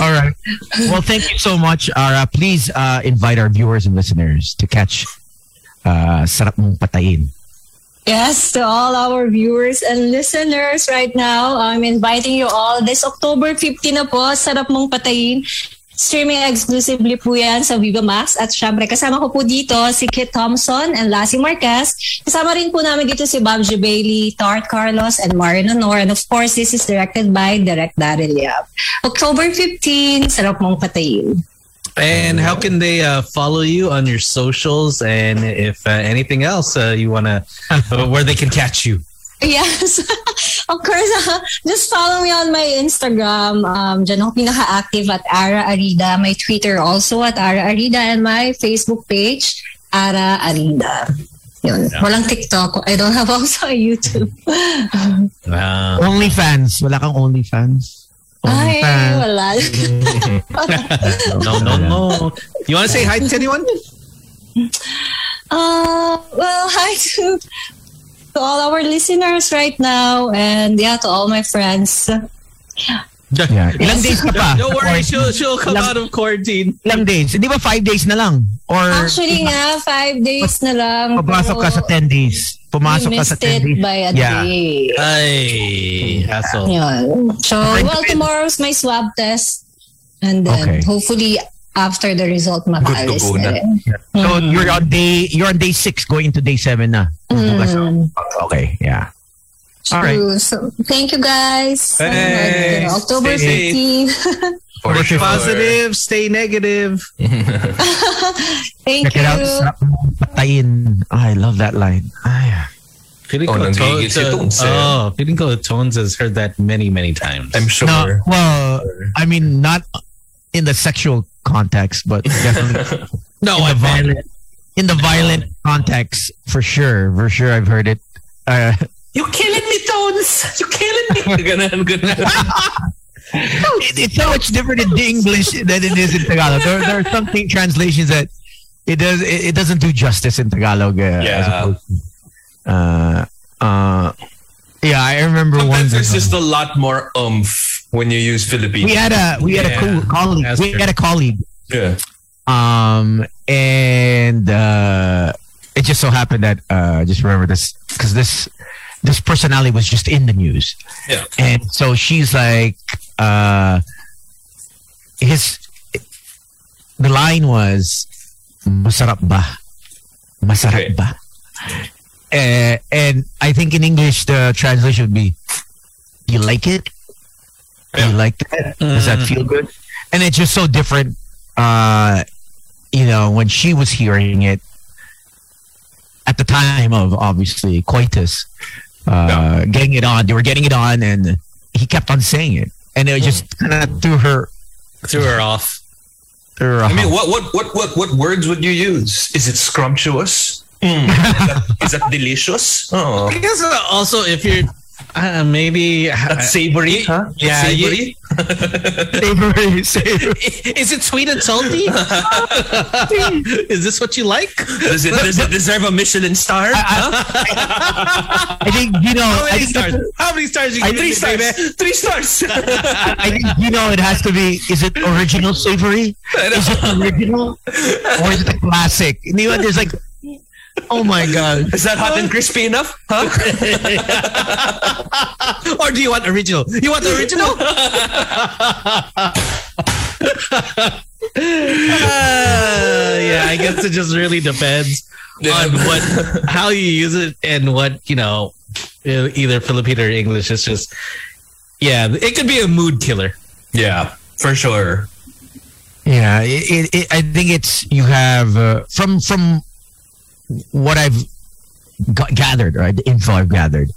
All right. Well, thank you so much, Ara. Please uh, invite our viewers and listeners to catch uh, Sarap Mong Patayin.
Yes, to all our viewers and listeners right now, I'm inviting you all this October 15 na po, Sarap Mong Patayin. Streaming exclusively po yan sa Viva Max. At syempre, kasama ko po dito si Kit Thompson and Lassy Marquez. Kasama rin po namin dito si Bob. Bailey, Tart Carlos, and Marian Honor. And of course, this is directed by Direct Darryl Yap. October 15, Sarap Mong Patayin.
and how can they uh, follow you on your socials and if uh, anything else uh, you wanna, where they can catch you?
Yes. of course, uh, just follow me on my Instagram. Um, dyan ako pinaka-active at Ariella Arida. My Twitter also at Ariella Arida and my Facebook page, Ariella Arida. Yun. Walang TikTok. I don't have also a YouTube.
Uh,
OnlyFans. Wala kang OnlyFans?
Ay,
OnlyFans.
wala.
no, no, no. You want to say hi to anyone?
Uh, well, hi to, to all our listeners right now and yeah, to all my friends.
Yeah. Ilang days ka pa?
Don't worry, she'll she'll come
Ilang-
out of quarantine.
Ilang days? Di ba five days na lang? Or
Actually nga, five days na lang.
papasok ka sa
pero
10 days? Pumasok ka sa
missed
10
it
days?
by a
yeah.
day.
Ay, hassle.
Yun. So, well, tomorrow's my swab test. And then,
Okay.
hopefully, after the result, makaalis
go
na
na.
rin.
So you're on day you're on day 6 going to day 7 na.
Mm.
Okay, yeah. All right.
True. So, thank you guys.
Thanks.
Uh, October
Stay
15.
For sure.
Positive, stay negative.
thank
Check it out.
you.
Sarap Mong Patayin. Ah, I love that line. Ay.
Feeling
Oh,
ko,
nanggigil si
To-
Tones, eh.
oh, feeling ko Tones has heard that many, many times.
I'm sure.
No, well, I mean, not in the sexual context, but definitely
no,
in
I
the violent, in the violent context, for sure, for sure, I've heard it. Uh,
You killing me, Tones! You're killing me! Ganun, ganun.
it- it's so much different in the English than it is in Tagalog. There, there are some thing translations that it does it, it doesn't do justice in Tagalog. Uh, as
Yeah.
opposed to, uh, uh, yeah, I remember one.
There's just a lot more umph when you use Filipino.
we had a we had
Yeah,
a co- colleague.
that's
We
true.
had a colleague
Yeah.
um and uh it just so happened that uh I just remember this because this this personality was just in the news
Yeah.
and so she's like uh his the line was masarap ba masarap
Okay.
ba uh, and I think in English the translation would be you like it
Yeah.
you like that does that feel good and it's just so different uh you know when she was hearing it at the time of obviously coitus uh getting it on they were getting it on and he kept on saying it and it just kind of threw her
threw her off.
threw her
I mean, what, what, what, what, what words would you use? Is it scrumptious? Mm. Is, that, is that delicious? Oh.
I guess uh, also if you're Uh, maybe
That's savory, huh?
Yeah,
savory.
Savory, savory.
Is it sweet and salty? Is this what you like?
Does it, does it deserve a Michelin star? huh?
I think you know.
How many
think
stars?
that's-
How many stars? You
I
give
Three
me,
stars.
baby?
Three stars.
I think you know it has to be. Is it original savory? Is it original, or is it a classic? You know, there's like, oh my god.
Is that hot and crispy enough? Huh?
Or do you want original? You want the original? Uh, yeah, I guess it just really depends on what how you use it and what you know, either Filipino or English. It's just yeah, it could be a mood killer.
Yeah, for sure.
Yeah, it, it, it, I think it's you have uh, from from what I've gathered, right? The info I've gathered.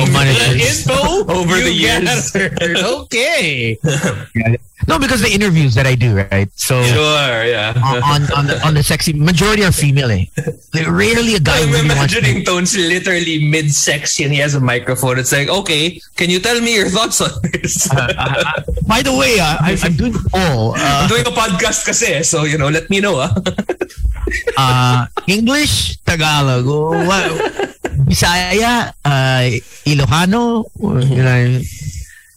Iman is-
Info
Over the years.
Okay.
no, because the interviews that I do, right? So
Sure, yeah.
on on the, on the sexy majority are female. Eh. Like, rarely a guy
I'm imagining Tones literally mid-sex and he has a microphone. It's like, okay, can you tell me your thoughts on this?
Uh, By the way, uh, I, I'm doing a. Uh,
I'm doing a podcast kasi, so, you know, let me know, ah.
uh, English, Tagalog, o what, Bisaya, uh, Ilocano, or, you know,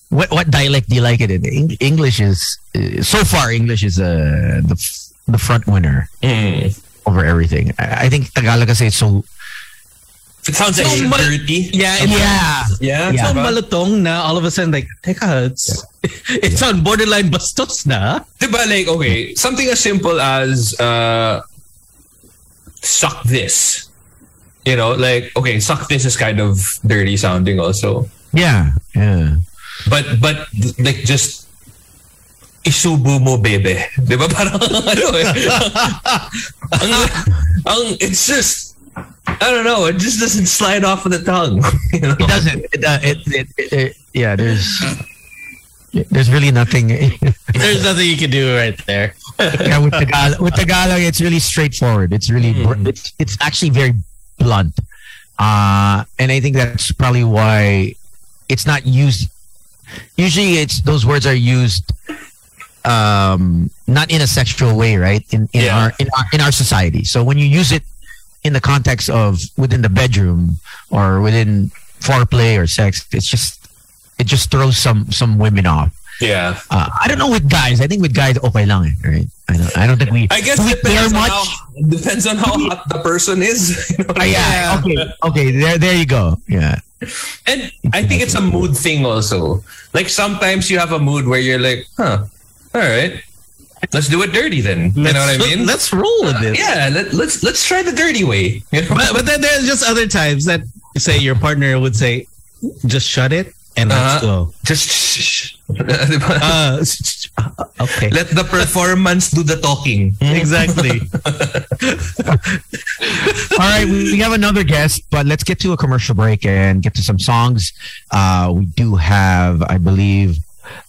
what what dialect do you like it in? English is uh, so far English is uh, the the front winner
Mm.
over everything. I, I think Tagalog kasi it's so
It sounds like
So, ma-
dirty.
Yeah, it's
yeah.
Yeah,
Yeah.
so
diba?
malutong na all of a sudden like, teka, it's, it's on borderline bastos na.
Diba, like, okay, something as simple as uh, suck this. You know, like, okay, suck this is kind of dirty sounding also.
Yeah, yeah.
But, but, like, just isubo mo, bebe. Di ba? Parang, ano eh. ang, ang, it's just, I don't know, it just doesn't slide off of the tongue. You know?
It doesn't. It, uh, it, it, it, it- yeah, there's there's really nothing.
There's nothing you can do right there.
yeah, with Tagalog, with Tagalog, it's really straightforward. It's really br- it's it's actually very blunt, uh, and I think that's probably why it's not used. Usually, it's those words are used um, not in a sexual way, right? In in
Yeah.
our in our in our society. So when you use it in the context of within the bedroom or within foreplay or sex, it's just it just throws some some women off.
Yeah.
Uh, I don't know with guys. I think with guys, okay lang, eh, right? I don't. I don't think we.
I guess
we
it
care
depends on, how, depends on how hot the person is. you know?
Ah, yeah. Okay. Okay. There. There you go. Yeah.
And I think it's a mood thing also. Like sometimes you have a mood where you're like, huh, all right, let's do it dirty then. You know what I mean?
Let's roll with this.
yeah, let, let's let's try the dirty way. You know?
But, but then there's just other times that say your partner would say, just shut it and let's
Uh-huh.
go.
Just shh. Diba?
Uh, s- s- uh, okay.
let the performance do the talking.
exactly.
All right. We, we have another guest, but let's get to a commercial break and get to some songs. Uh, we do have, I believe,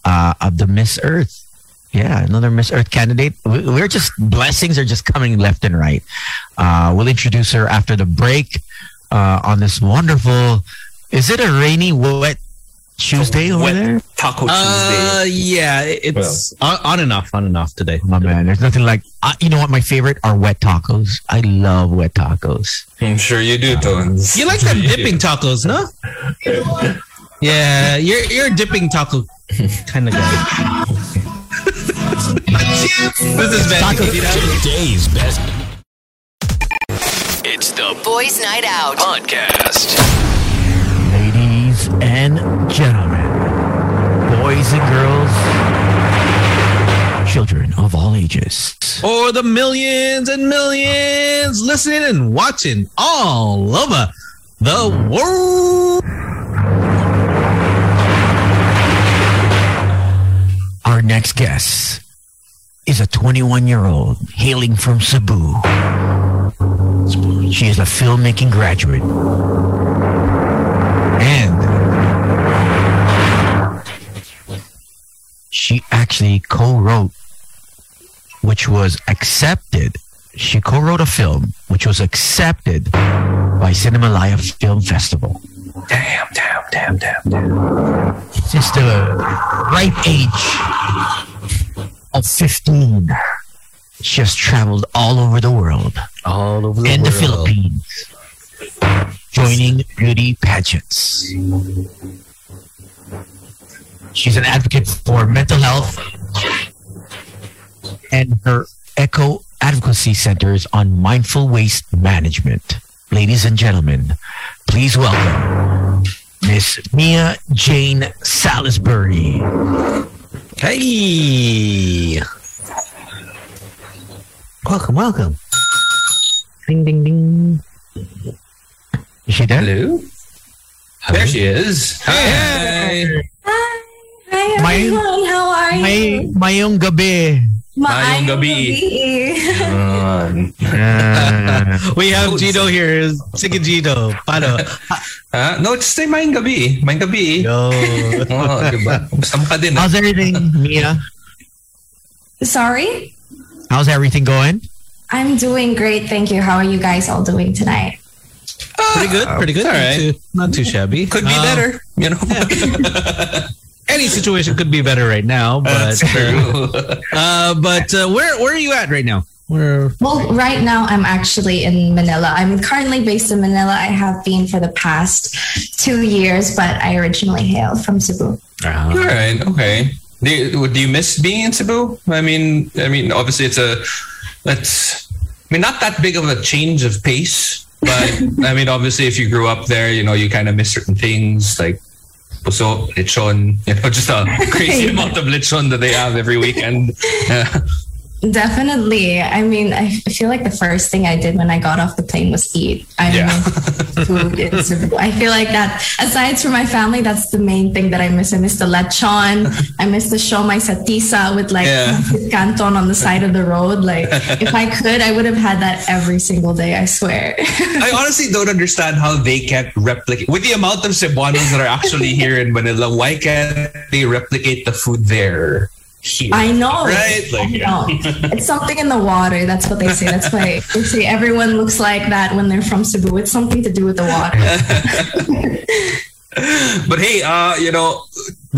uh, of the Miss Earth. Yeah, another Miss Earth candidate. We- We're just blessings are just coming left and right. Uh, we'll introduce her after the break uh, on this wonderful. Is it a rainy, wet Tuesday over
Wet
there?
Taco
Uh,
Tuesday.
yeah, it's on, on and off, on and off today.
My man, there's nothing like. Uh, you know what? My favorite are wet tacos. I love wet tacos.
I'm sure you do, Tones.
You like
I'm
them
you
dipping
do.
tacos, no? Yeah, you're you're a dipping taco kind of guy. this is bad.
Today's best. It's the
Boys Night Out.
podcast.
Ladies and ages.
For the millions and millions listening and watching all over the world.
Our next guest is a 21 year old hailing from Cebu. She is a filmmaking graduate. And she actually co wrote, which was accepted. She co wrote a film which was accepted by Cinemalaya Film Festival.
Damn, damn, damn, damn, damn.
Since the ripe age of 15, she has traveled all over the world
All over the world.
and the. Philippines, joining beauty pageants. She's an advocate for mental health and her eco advocacy centers on mindful waste management. Ladies and gentlemen, please welcome Miss Mia Jane Salisbury.
Hey. Welcome, welcome.
Ding, ding, ding. Is she there?
Hello? There she is. Hi.
Hi
My-
everyone, how are you?
May,
you?
mayong gabi.
Mayong gabi.
gabi.
Ah.
We have Gino here. Sige Gino. Paano?
Ah, no, just say mayang gabi. Mayang gabi.
Yo.
Oh, diba? Gusto ka din. ah.
How's everything, Mia?
Sorry?
How's everything going?
I'm doing great, thank you. How are you guys all doing tonight?
Pretty good. Pretty good.
All
Not too, not too shabby.
Could be
Uh,
better, you know.
Any situation could be better right now, but
That's true.
uh, but uh, where where are you at right now? Where
Well, right now I'm actually in Manila. I'm currently based in Manila. I have been for the past two years, but I originally hailed from Cebu.
All right. Okay. Do you, do you miss being in Cebu? I mean, I mean, obviously it's a, that's, I mean, not that big of a change of pace, but I mean, obviously if you grew up there, you know, you kind of miss certain things like puso, lechon, you know, just a crazy amount of lechon that they have every weekend.
Definitely. I mean, I feel like the first thing I did when I got off the plane was eat. I
Yeah.
food Cebu. I feel like that, aside from my family, that's the main thing that I miss. I miss the lechon. I miss the siomai sa Tisa with like
Yeah.
canton on the side of the road. Like, if I could, I would have had that every single day, I swear.
I honestly don't understand how they can't replicate with the amount of Cebuanos that are actually here in Manila. Why can't they replicate the food there? Here?
I know.
Right? Like,
I know. It's something in the water. That's what they say. That's why they say everyone looks like that when they're from Cebu. It's something to do with the water.
but hey, uh, you know,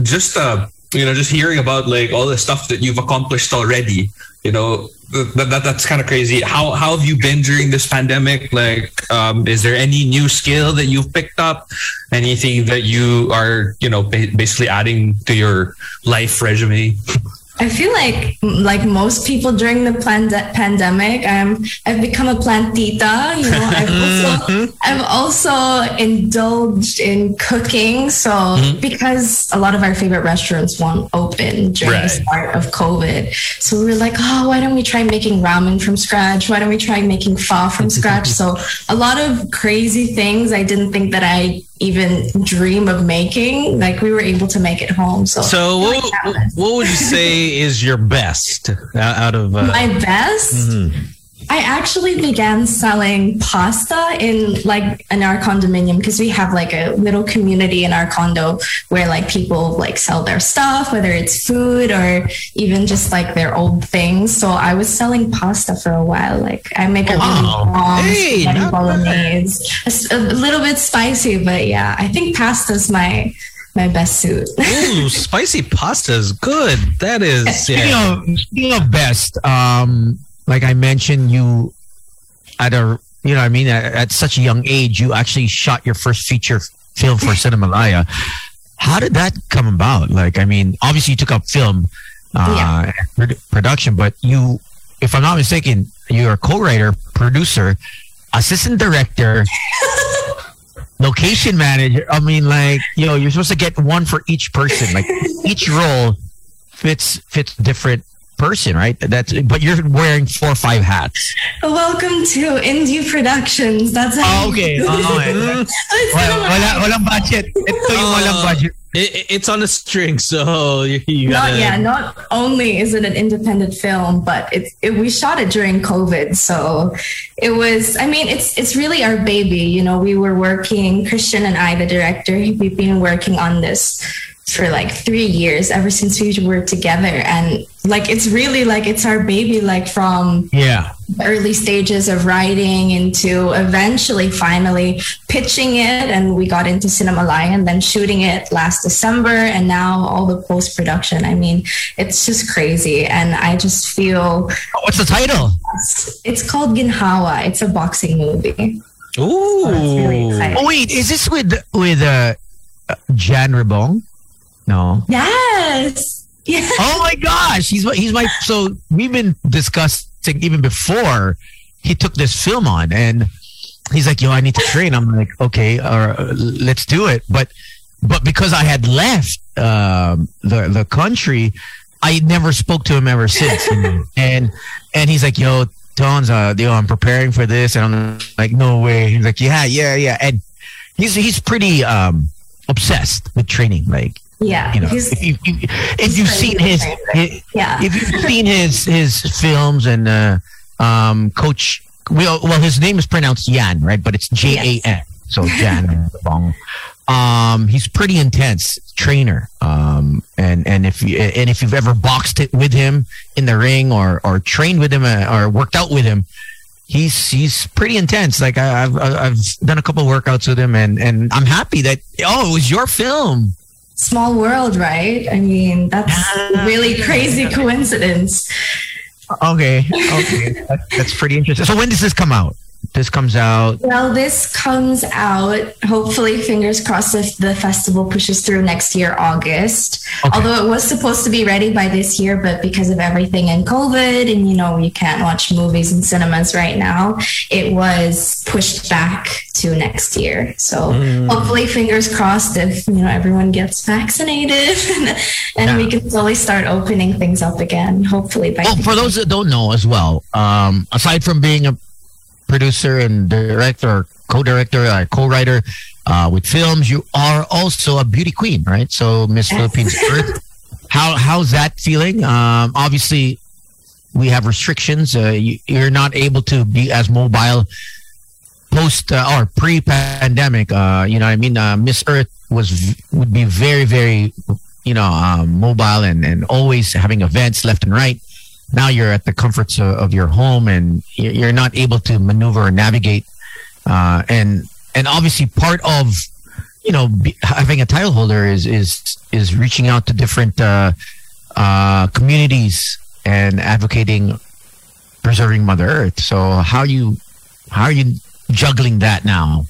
just uh, you know, just hearing about like all the stuff that you've accomplished already, you know, that, that that's kind of crazy. How how have you been during this pandemic? Like, um, is there any new skill that you've picked up? Anything that you are, you know, ba- basically adding to your life resume?
I feel like, like most people during the pand- pandemic, um, I've become a plantita. You know, I've also, I've also indulged in cooking. So because a lot of our favorite restaurants won't open during
Right.
the start of COVID, so we were like, oh, why don't we try making ramen from scratch? Why don't we try making pho from scratch? so a lot of crazy things I didn't think that I even dream of making. Like we were able to make it home. So
So what, what would you say is your best out- out of uh,
my best i actually began selling pasta in like in our condominium because we have like a little community in our condo where like people like sell their stuff whether it's food or even just like their old things so i was selling pasta for a while like i make a really
Wow.
bomb
Hey,
spaghetti
not bad.
bolognese a, s- a little bit spicy but yeah i think pasta's my my best suit
Ooh, spicy pasta is good. That is
Speaking
yeah.
of speaking of best, um, like I mentioned, you at a you know, what I mean, at, at such a young age, you actually shot your first feature film for Cinemalaya. How did that come about? Like, I mean, obviously you took up film uh, produ- production, but you, if I'm not mistaken, you're a co-writer, producer, assistant director. Location manager. I mean, like, you know, you're supposed to get one for each person. Like, each role fits fits different person, right? That's but you're wearing four or five hats.
welcome to indie productions that's how
Oh, okay. Oh, okay.
It's
hmm?
Wala,
wala, walang budget. Ito yung walang ah, budget.
It, it- it's on a string, so you, you gotta.
yeah not only is it an independent film but it's it, we shot it during covid so it was i mean it's it's really our baby you know we were working christian and i the director we've been working on this for like three years ever since we were together and like it's really like it's our baby like from
Yeah.
early stages of writing into eventually finally pitching it and we got into cinema and then shooting it last december and now all the post production i mean it's just crazy and i just feel
What's the title?
it's called ginhawa it's a boxing movie
Ooh.
it's really.
Oh wait, is this with with uh, uh, Jan Rebong? No.
yes yeah
Oh my gosh, he's my- he's my. So we've been discussing even before he took this film on, and he's like, "Yo, I need to train." I'm like, "Okay, or uh, let's do it." But but because I had left um, the the country, I never spoke to him ever since. and and he's like, "Yo, Tones, uh, yo, I'm preparing for this," and I'm like, "No way." He's like, "Yeah, yeah, yeah," and he's he's pretty um obsessed with training, like
yeah
you know,
He's-
if, you, if you've seen his, his-
yeah
if you've seen his his films and uh, um, Coach, well, well, his name is pronounced Yan, right? But it's J A N, so Jan Bong. Um, he's pretty intense trainer. Um, and and if you and if you've ever boxed it with him in the ring or or trained with him uh, or worked out with him. He's he's pretty intense. Like I, I've I've done a couple workouts with him, and and I'm happy that oh it was your film.
Small world right i mean that's a really crazy coincidence
Okay, okay, that's pretty interesting. So when does this come out? This comes out.
Well, this comes out hopefully, fingers crossed, if the festival pushes through next year, August.
Okay.
Although it was supposed to be ready by this year, but because of everything in COVID and you know, you can't watch movies in cinemas right now, it was pushed back to next year. So hopefully, fingers crossed, if you know, everyone gets vaccinated and, and we can slowly start opening things up again. Hopefully, by
Well, for those that don't know as well, um, aside from being a producer and director, or co-director, or co-writer uh, with films, you are also a beauty queen, right? So Miss
Yes.
Philippines Earth. How how's that feeling? Um, obviously, we have restrictions. Uh, you, you're not able to be as mobile post uh, or pre-pandemic. Uh, you know, what I mean, uh, Miss Earth was would be very, very, you know, um, mobile and and always having events left and right. Now you're at the comforts of, of your home, and you're not able to maneuver or navigate. Uh, and and obviously, part of you know having a title holder is is is reaching out to different uh, uh, communities and advocating preserving Mother Earth. So how you how are you juggling that now?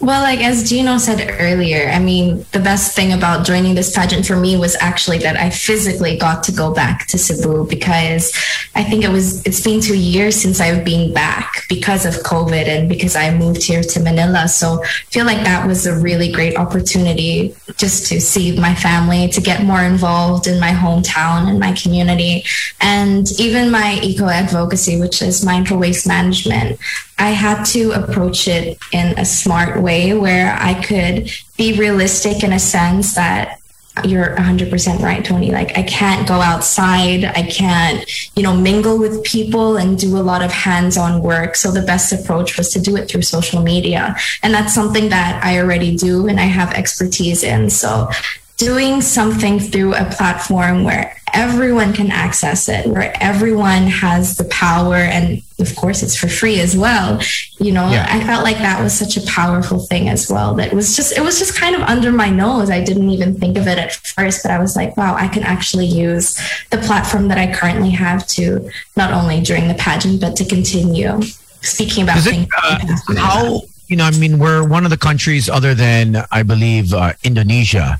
Well, like as Gino said earlier, I mean, the best thing about joining this pageant for me was actually that I physically got to go back to Cebu because I think it was it's been two years since I've been back because of COVID and because I moved here to Manila. So I feel like that was a really great opportunity just to see my family, to get more involved in my hometown and my community, and even my eco advocacy, which is mindful waste management. I had to approach it in a smart way where I could be realistic in a sense that you're 100% right, Tony. Like, I can't go outside. I can't, you know, mingle with people and do a lot of hands on work. So, the best approach was to do it through social media. And that's something that I already do and I have expertise in. So, doing something through a platform where everyone can access it, where everyone has the power, and of course, it's for free as well. You know,
Yeah.
I felt like that was such a powerful thing as well. That was just, it was just kind of under my nose. I didn't even think of it at first, but I was like, wow, I can actually use the platform that I currently have to not only during the pageant, but to continue speaking about
Is it,
things.
uh, how you know? I mean, we're one of the countries other than I believe uh, Indonesia,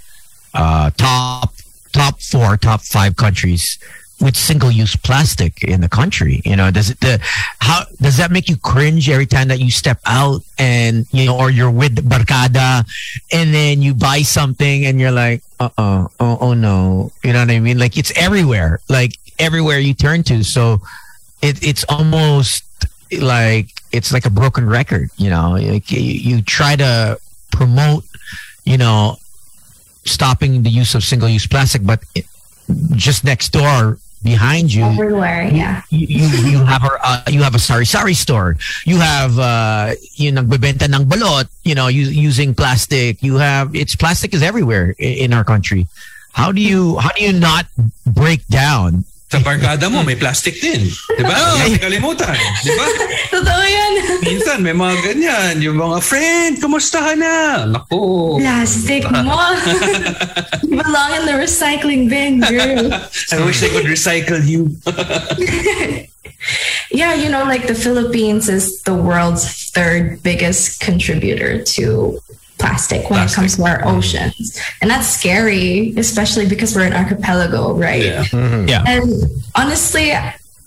uh, top top four, top five countries with single-use plastic in the country. You know, does it the how does that make you cringe every time that you step out and you know, or you're with barkada and then you buy something and you're like, uh uh oh oh no, you know what I mean? Like it's everywhere, like everywhere you turn to. So it it's almost like it's like a broken record you know like you, you try to promote you know stopping the use of single use plastic but it, just next door behind you.
Everywhere, yeah.
You, you, you have a uh, you have a sari sari store. You have uh, you nagbebenta ng balot. You know, u- using plastic. You have it's plastic is everywhere i- in our country. How do you how do you not break down?
Sa barkada mo, may plastic din. Di ba? Hindi kalimutan. Di ba?
Totoo yan.
Minsan, may mga ganyan. Yung mga, friend, kumusta ka na? Naku.
Plastic mo. you belong in the recycling bin, girl.
I wish they could recycle you.
Yeah, you know, like the Philippines is the world's third biggest contributor to plastic when it comes to our mm-hmm. oceans. And that's scary, especially because we're an archipelago, right?
Yeah. Mm-hmm.
Yeah.
And honestly,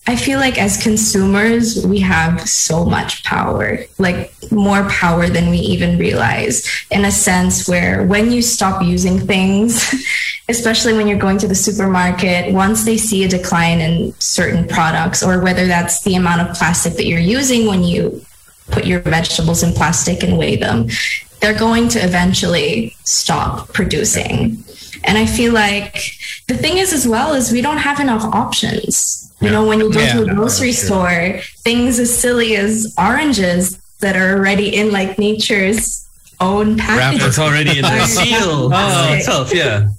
I feel like as consumers, we have so much power, like more power than we even realize, in a sense where when you stop using things, especially when you're going to the supermarket, once they see a decline in certain products, or whether that's the amount of plastic that you're using when you put your vegetables in plastic and weigh them, they're going to eventually stop producing. And I feel like the thing is, as well, is we don't have enough options. You know, when you go to a grocery store, things as silly as oranges that are already in like nature's own package,
It's already in the seal uh, itself, yeah.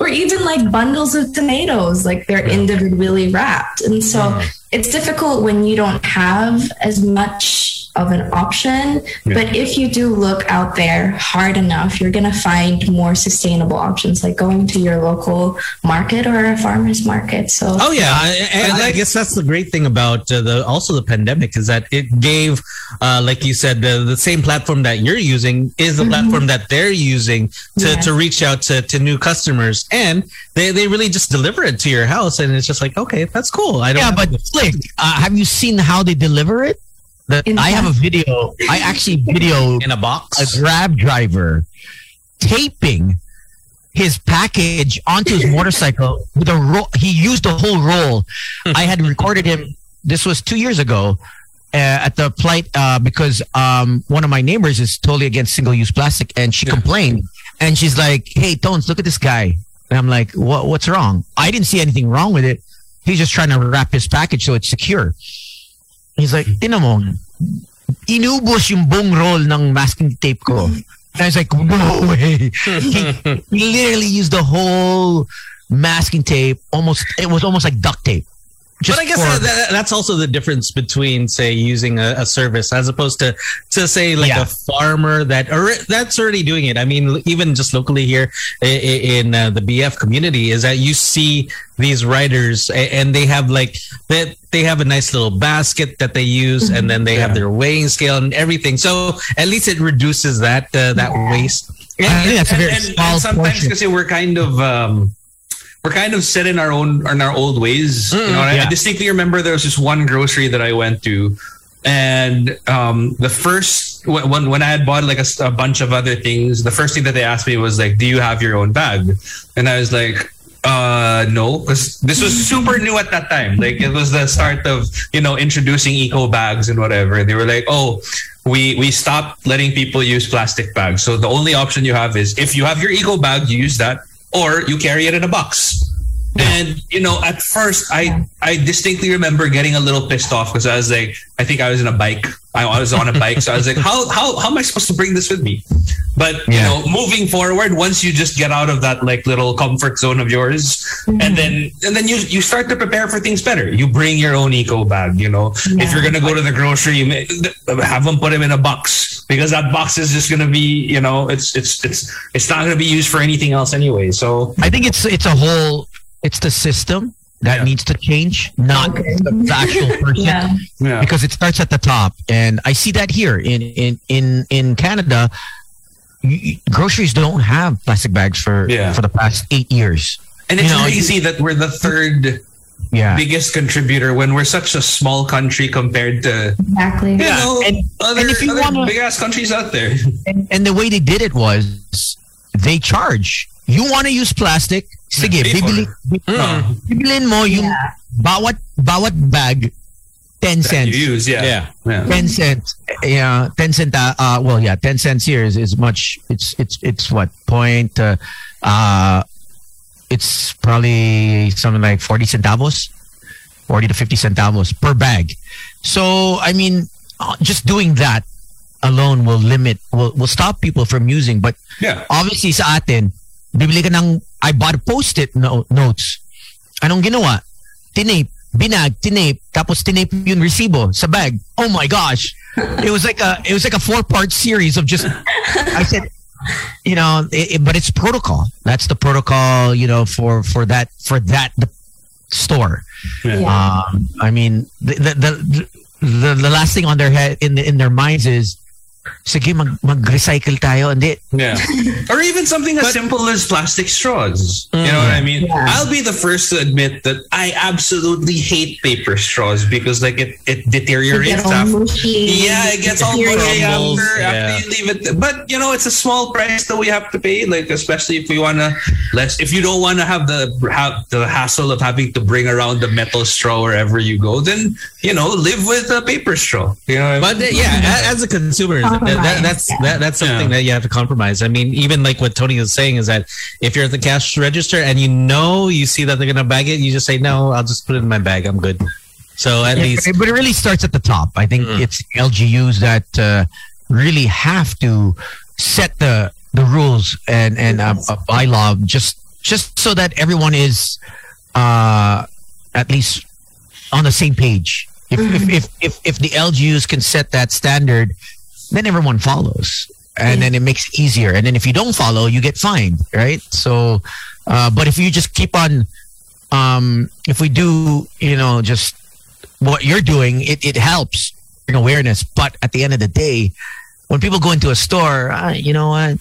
or even like bundles of tomatoes, like they're individually wrapped. And so it's difficult when you don't have as much of an option. But if you do look out there hard enough, you're going to find more sustainable options, like going to your local market or a farmer's market. So,
Oh yeah, I, and I guess that's the great thing about uh, the also the pandemic is that it gave, uh, like you said, the, the same platform that you're using is the platform that they're using to,
Yes.
to reach out to, to new customers, and they, they really just deliver it to your house, and it's just like okay, that's cool. I don't.
Yeah, but
to-
Slick, uh, have you seen how they deliver it? The,
In
I have a video. I actually video
in a box.
a grab driver taping his package onto his motorcycle with a roll. He used the whole roll. I had recorded him. This was two years ago uh, at the plight uh, because um, one of my neighbors is totally against single-use plastic, and she complained. And she's like, "Hey, Tones, look at this guy." And I'm like, "What? What's wrong?" I didn't see anything wrong with it. He's just trying to wrap his package so it's secure. He's like, "Tinan mo, inubos yung buong roll ng masking tape ko. And I was like, no way. he literally used the whole masking tape. Almost, it was almost like duct tape.
But I guess
for-
that, that, that's also the difference between, say, using a, a service as opposed to, to say, like
Yeah.
a farmer that or that's already doing it. I mean, even just locally here i- i- in uh, the BF community, is that you see these riders and they have like that they have a nice little basket that they use, and then they have their weighing scale and everything. So at least it reduces that uh, that waste.
I think that's a very
and, and,
small
and sometimes because we're kind of um, we're kind of set in our own in our old ways. you know, I. I distinctly remember there was this one grocery that I went to, and um, the first when when- I had bought like a bunch of other things, the first thing that they asked me was like, "Do you have your own bag?" And I was like. Uh no, because this was super new at that time. Like it was the start of you know introducing eco bags and whatever. They were like, oh, we we stopped letting people use plastic bags. So the only option you have is if you have your eco bag, you use that, or you carry it in a box. And you know, at first, I I distinctly remember getting a little pissed off because I was like, I think I was in a bike. I, I was on a bike, so I was like, how how how am I supposed to bring this with me? But you know, moving forward, once you just get out of that like little comfort zone of yours, and mm-hmm. then and then you you start to prepare for things better. You bring your own eco bag. You know, if you're gonna go to the grocery, you may, have them put them in a box because that box is just gonna be you know it's it's it's it's not gonna be used for anything else anyway. So
I think it's it's a whole, it's the system that
Yeah.
needs to change, not the, the actual person.
yeah.
yeah.
because it starts at the top and i see that here in in in in canada y- y- groceries don't have plastic bags for
Yeah.
for the past eight years
And it's
You know,
crazy that we're the third
yeah
biggest contributor when we're such a small country compared to
Exactly.
you know
and-
other,
and if you
other
wanna-
big ass countries out there.
and, and the way they did it was they charge you want to use plastic sige
pay for
bibili,
it.
bi-
Uh,
bibilin mo yung
Yeah.
bawat bawat bag 10
that
cents
you use, yeah.
Yeah.
yeah.
10 cents yeah 10 cent uh, uh well yeah 10 cents here is, is much it's it's it's what point uh, uh it's probably something like 40 centavos, 40 to 50 centavos per bag. So, I mean, uh, just doing that alone will limit, will, will stop people from using. But
Yeah.
obviously sa atin, bibili ka ng, I bought post-it no- notes. Anong ginawa? Tinape, binag, tinape, tapos tinape yung resibo sa bag. Oh my gosh. It was like a, it was like a four-part series of just, I said, you know, it, it- but it's protocol. That's the protocol, you know, for, for that, for that store.
Yeah.
Um, I mean, the, the, the, the, the last thing on their head, in, in their minds is, sige, mag, mag-recycle tayo. Hindi,
Yeah. or even something as simple as plastic straws. You know what I mean?
Yeah.
I'll be the first to admit that I absolutely hate paper straws because like it, it deteriorates
Get all
after.
mushy.
Yeah, it gets all mushy
Crumbles,
after,
yeah.
after you leave it. But you know, it's a small price that we have to pay. Like especially if we wanna less, if you don't wanna have the have the hassle of having to bring around the metal straw wherever you go, then you know, live with a paper straw. You know, what I
But
mean?
yeah, as a consumer, that, that, that's
yeah.
that, that's something
Yeah.
that you have to compromise. I mean, even like what Tony is saying is that if you're at the cash register and you know you see that they're gonna bag it, you just say no. I'll just put it in my bag. I'm good. So at
Yeah,
least
but it- really starts at the top. I think it's LGUs that uh, really have to set the the rules and and uh, a bylaw just just so that everyone is uh, at least on the same page. If, if, if if if the LGUs can set that standard, then everyone follows, and then it makes it easier. And then if you don't follow, you get fined, right? So, uh, but if you just keep on, um, if we do, you know, just what you're doing, it, it helps bring awareness. But at the end of the day, when people go into a store, uh, you know what?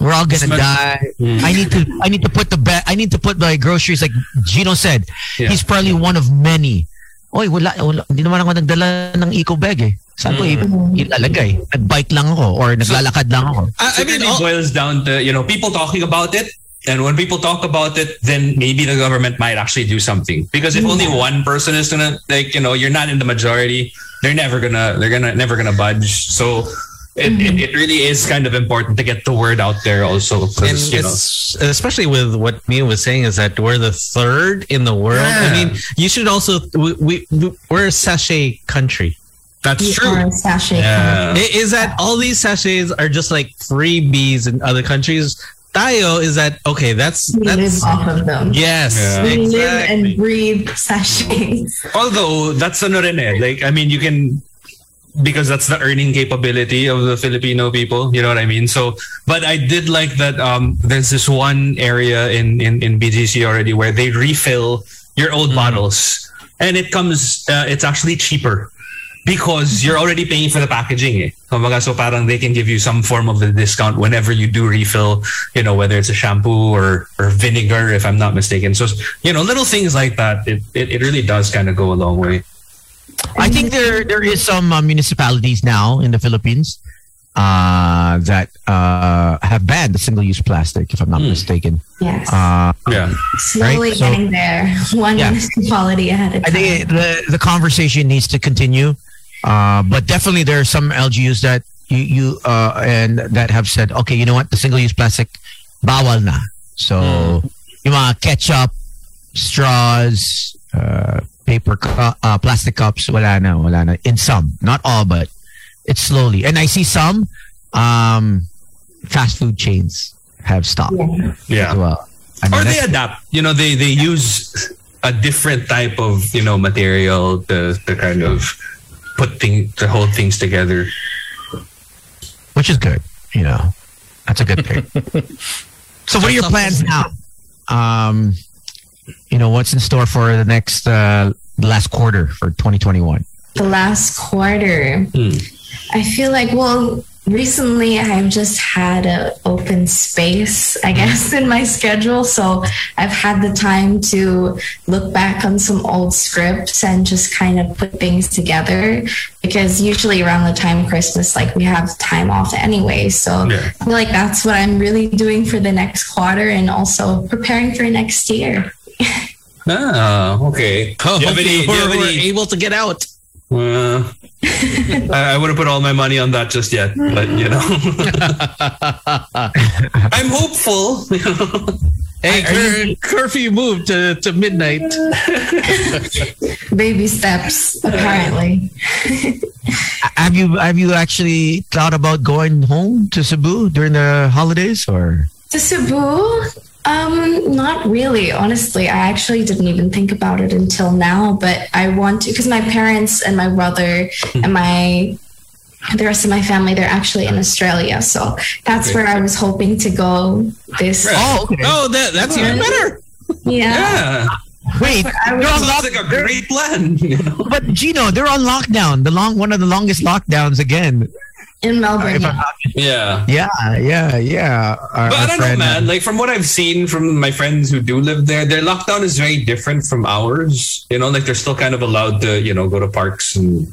We're all gonna
much-
die. I need to I need to put the ba- I need to put my groceries like Gino said.
Yeah.
He's probably one of many. Oy, wala, wala hindi naman ako nagdala ng eco bag eh. Saan ko i- mm. ilalagay? Nagbike lang ako or naglalakad lang ako.
I, I
it
mean,
really
all-
boils down to you know people talking about it and when people talk about it then maybe the government might actually do something because if only mm. one person is gonna like you know you're not in the majority they're never gonna they're gonna never gonna budge so it, it, mm-hmm. it really is kind of important to get the word out there also
and
'cause, you know
especially with what Mia was saying is that we're the third in the world. I mean, you should also we, we we're a sachet country.
That's
We
true
sachet
yeah
I- Is that all these sachets are just like freebies in other countries? Tayo is that okay? That's
We live
that's
off of them.
yes,
Yeah.
We live and breathe sachets.
although that's ano rin eh. like I mean you can because that's the earning capability of the Filipino people you know what I mean so but I did like that um there's this one area in in, in BGC already where they refill your old bottles and it comes uh, it's actually cheaper because you're already paying for the packaging eh. Kumbaga, so parang they can give you some form of a discount whenever you do refill, you know, whether it's a shampoo or, or vinegar, if I'm not mistaken. So, you know, little things like that, it, it, it really does kind of go a long way.
I think there there is some uh, municipalities now in the Philippines uh, that uh, have banned the single-use plastic, if I'm not mistaken.
Yes.
Uh,
Yeah.
Slowly
right, so-
getting there. One
Yeah.
municipality at a
I
time.
I think the the conversation needs to continue, uh, but definitely there are some LGUs that you, you uh, and that have said, okay, you know what, the single-use plastic, bawal na. So, yung mga ketchup, straws, uh, paper, cu- uh, plastic cups, wala na, wala na. In some, not all, but it's slowly. And I see some um, fast food chains have stopped
Yeah.
Yeah.
as well. I mean,
or they adapt. You know, they they use a different type of you know material to to kind of put thing to hold things together.
which is good. You know, that's a good pick. so, what are your plans now? Um, you know, what's in store for the next uh, last quarter for 2021?
the last quarter.
Hmm.
I feel like, well, recently I've just had an open space, I guess, in my schedule. So I've had the time to look back on some old scripts and just kind of put things together. Because usually around the time of Christmas, like we have time off anyway. So
Yeah.
I feel like that's what I'm really doing for the next quarter and also preparing for next year.
Ah, okay.
Oh,
Do you have any- do you
we're, we're able to get out.
Uh, I, I wouldn't put all my money on that just yet, but you know, I'm hopeful.
Hey, cur- curfew moved to, to midnight.
Baby steps, apparently.
Have you have you actually thought about going home to Cebu during the holidays or?
To Cebu? Um, not really. Honestly, I actually didn't even think about it until now. But I want to because my parents and my brother and my the rest of my family they're actually in Australia, so that's where I was hoping to go this.
Oh, okay.
Oh, that, that's even better.
Yeah.
Yeah.
Wait,
I was-
they're on lock-
like a great plan. you know?
but Gino, they're on lockdown. The long one of the longest lockdowns again.
In Melbourne.
If I'm
yeah.
Yeah.
yeah, yeah, yeah. Our,
But
our
I don't know, man.
uh,
Like from what I've seen from my friends who do live there, their lockdown is very different from ours. You know, like they're still kind of allowed to, you know, go to parks and,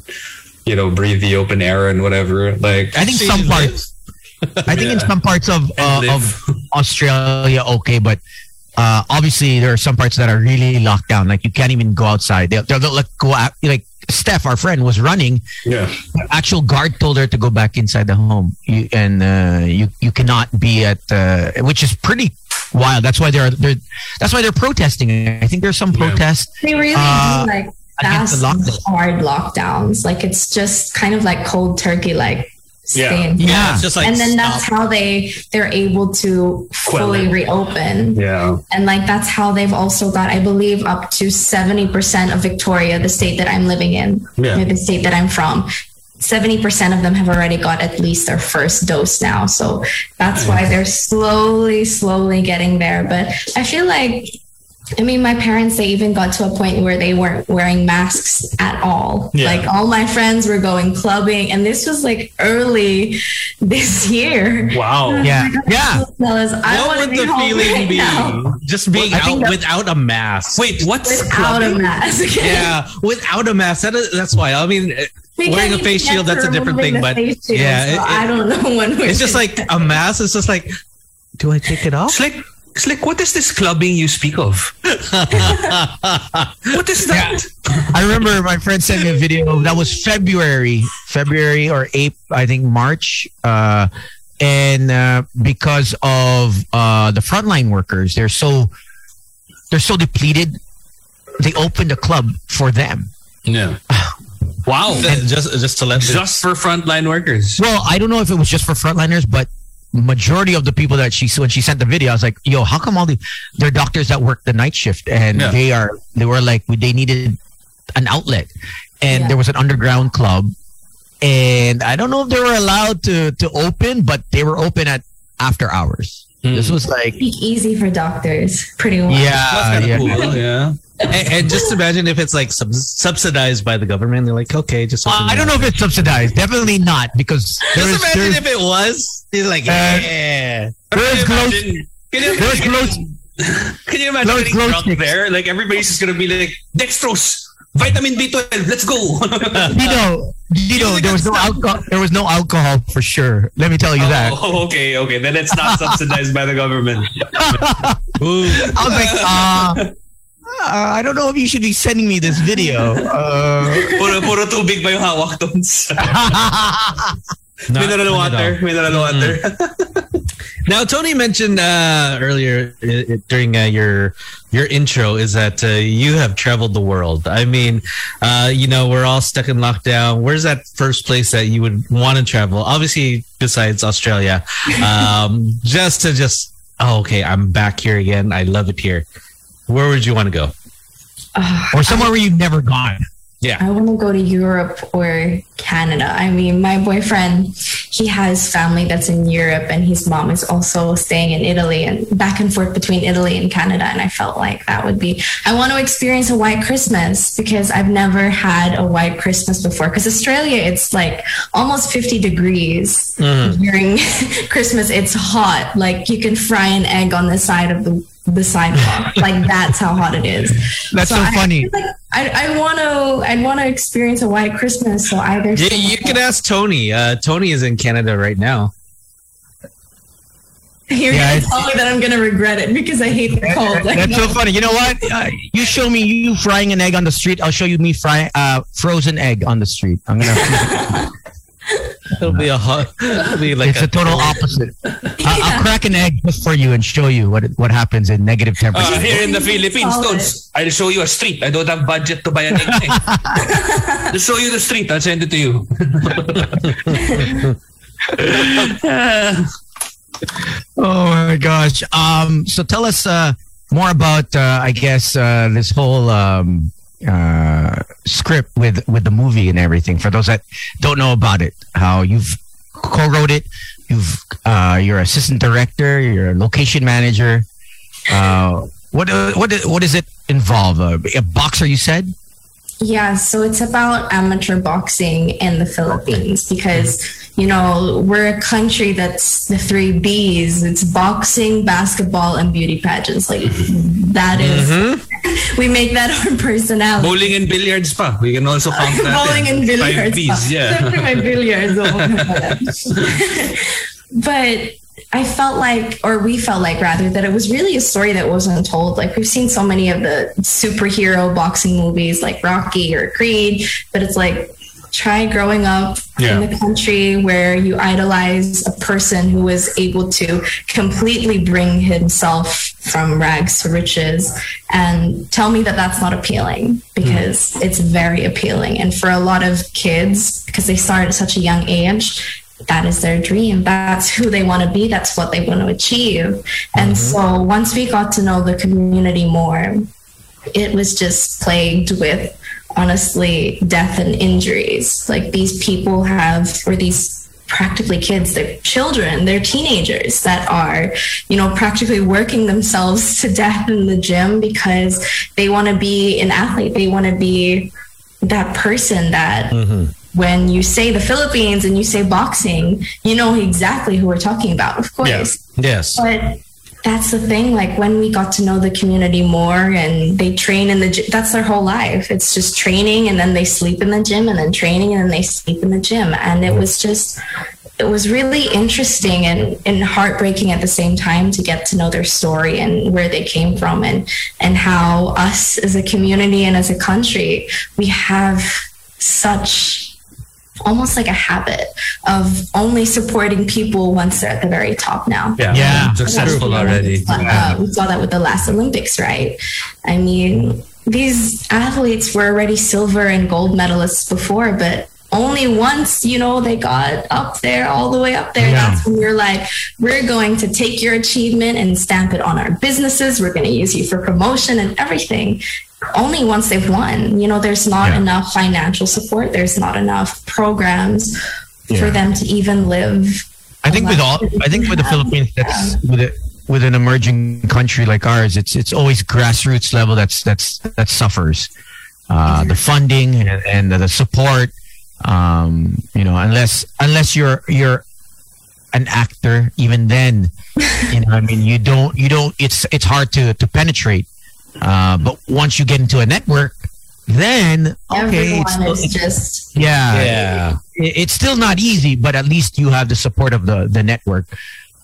you know, breathe the open air and whatever. Like
I think some parts. I think in some parts of uh, of Australia, okay, but uh, obviously there are some parts that are really locked down. Like you can't even go outside. They'll, they'll, like go out. Like Steph, our friend, was running.
yeah.
The actual guard told her to go back inside the home, you, and uh, you you cannot be at, uh, which is pretty wild. That's why they're they're that's why they're protesting. I think there's some
Yeah.
protests.
They really
Uh,
do like
against
fast,
the lockdown.
hard lockdowns. Like it's just kind of like cold turkey, like
Yeah.
Yeah.
Just like
and then that's
stop.
how they they're able to fully
it.
reopen
Yeah.
and like that's how they've also got i believe up to 70% of victoria the state that i'm living in
Yeah.
the state that i'm from 70% of them have already got at least their first dose now so that's why they're slowly slowly getting there but i feel like I mean, my parents, they even got to a point where they weren't wearing masks at all.
Yeah.
Like, all my friends were going clubbing, and this was like early this year.
Wow.
Yeah, yeah.
Fellas, I
what
want
would the feeling
right
be?
now
Just being
Well,
out without a mask.
Wait, what's
without a
clubbing?
mask.
Yeah, without a mask. That is, that's why. I mean,
Because
wearing a face shield, that's a different thing. But
shield,
yeah,
so
it-
I don't know when we're
it's just like a mask. It's just like, do I take it off?
Slick, Slick, what is this clubbing you speak of? what is that?
I remember my friend sent me a video that was February, February or April, I think March. Uh, and uh, because of uh, the frontline workers, they're so they're so depleted. They opened a club for them.
Yeah. Wow.
just just to let
Just for frontline workers.
Well, I don't know if it was just for frontliners, but majority of the people that she when she sent the video, I was like, "Yo, how come all the they're doctors that work the night shift and
Yeah.
they are they were like they needed an outlet, and
Yeah.
there was an underground club, and I don't know if they were allowed to to open, but they were open at after hours.
Hmm.
This was like,
Speak easy for doctors, pretty well.
yeah,
That's
yeah.
cool. Yeah.
And, and just imagine if it's like sub- subsidized by the government. They're like, okay, just.
Uh, I don't know if it's subsidized. Definitely not because
Just
is
imagine if it was. He's like,
Uh,
yeah.
there is close,
Imagine-
there is
imagine,
close.
can you imagine getting drunk
sticks.
there? Like everybody's just gonna be like dextrose, vitamin B12, let's go.
Dino, Dino, there was no alcohol. There was no alcohol for sure. Let me tell you that.
Oh, okay, okay. Then it's not subsidized by the government.
I was like, uh, uh, I don't know if you should be sending me this video. Uh,
Puro, puro tubig ba yung hawak doon?
Not
Mineral
fun at
water.
all.
Mineral water.
Now, Tony mentioned uh, earlier uh, during uh, your your intro is that uh, you have traveled the world. I mean, uh, you know, we're all stuck in lockdown. Where's that first place that you would want to travel? Obviously, besides Australia, um, just to just oh, okay, I'm back here again. I love it here. Where would you want to go?
Ugh,
or somewhere where you've never gone. Yeah.
I want to go to Europe or Canada. I mean, my boyfriend, he has family that's in Europe, and his mom is also staying in Italy and back and forth between Italy and Canada. And I felt like that would be, I want to experience a white Christmas because I've never had a white Christmas before. Because Australia, it's like almost 50 degrees mm-hmm. during Christmas. It's hot. Like you can fry an egg on the side of the the sidewalk. like that's how hot it is.
That's so
I
funny.
feel Like, I, I want to I want to experience a white Christmas. So either
You, you could ask Tony. Uh, Tony is in Canada right now.
you're
Yeah,
gonna tell me that I'm gonna regret it because I hate the cold. Like,
That's so funny. You know what? Uh, you show me you frying an egg on the street. I'll show you me frying uh, frozen egg on the street. I'm gonna.
It'll be a hot. It'll be like
it's a, total opposite. I- I'll crack an egg just for you and show you what what happens in negative temperature.
Uh, here in the Philippines,
Solid.
Toads, I'll show you a street. I don't have budget to buy an egg. eh. Just show you the street. I'll send it to you.
Oh my gosh. Um, so tell us uh, more about, uh, I guess, uh, this whole um, uh, script with with the movie and everything. For those that don't know about it, how you've co-wrote it, you've uh, you're assistant director, you're a location manager. Uh, what what what does it involve? Uh, a boxer, you said.
Yeah, so it's about amateur boxing in the Philippines because, you know, we're a country that's the three B's. It's boxing, basketball, and beauty pageants. Like mm-hmm. that is- mm-hmm. we make that our personality.
Bowling and billiards pa. We can also count that.
Bowling
in.
and billiards.
Five Bs, yeah.
Siyempre may billiards. oh. but I felt like, or we felt like rather, that it was really a story that wasn't told. Like we've seen so many of the superhero boxing movies like Rocky or Creed, but it's like try growing up
Yeah.
in the country where you idolize a person who was able to completely bring himself from rags to riches. And tell me that that's not appealing because hmm. it's very appealing. And for a lot of kids because they start at such a young age that is their dream. That's who they want to be. That's what they want to achieve. And mm-hmm. so once we got to know the community more it was just plagued with honestly death and injuries. Like these people have or these practically kids they're children they're teenagers that are you know practically working themselves to death in the gym because they want to be an athlete. They want to be that person that mm-hmm. when you say the philippines and you say boxing you know exactly who we're talking about of course.
Yes.
but that's the thing. Like when we got to know the community more and they train in the gym, that's their whole life. It's just training and then they sleep in the gym and then training and then they sleep in the gym. And it was just, it was really interesting and, and heartbreaking at the same time to get to know their story and where they came from and, and how us as a community and as a country, we have such almost like a habit of only supporting people once they're at the very top now.
Yeah.
Yeah.
Successful already.
Uh, we saw that with the last Olympics, right? I mean, these athletes were already silver and gold medalists before, but only once, you know, they got up there, all the way up there.
Yeah.
That's when we're like, we're going to take your achievement and stamp it on our businesses. We're going to use you for promotion and everything. Only once they've won. You know, there's not
Yeah.
enough financial support. There's not enough programs
Yeah.
for them to even live.
I think with all, I think with the Philippines, that's with it, with an emerging country like ours, it's it's always grassroots level that's that's that suffers. Uh, the funding and, and the support, um, you know, unless unless you're you're an actor, even then, you know, I mean, you don't you don't. It's it's hard to to penetrate. Uh, but once you get into a network, then okay,
Everyone
it's still-
is
it's-
just
yeah,
Yeah.
it- it's still not easy, but at least you have the support of the the network.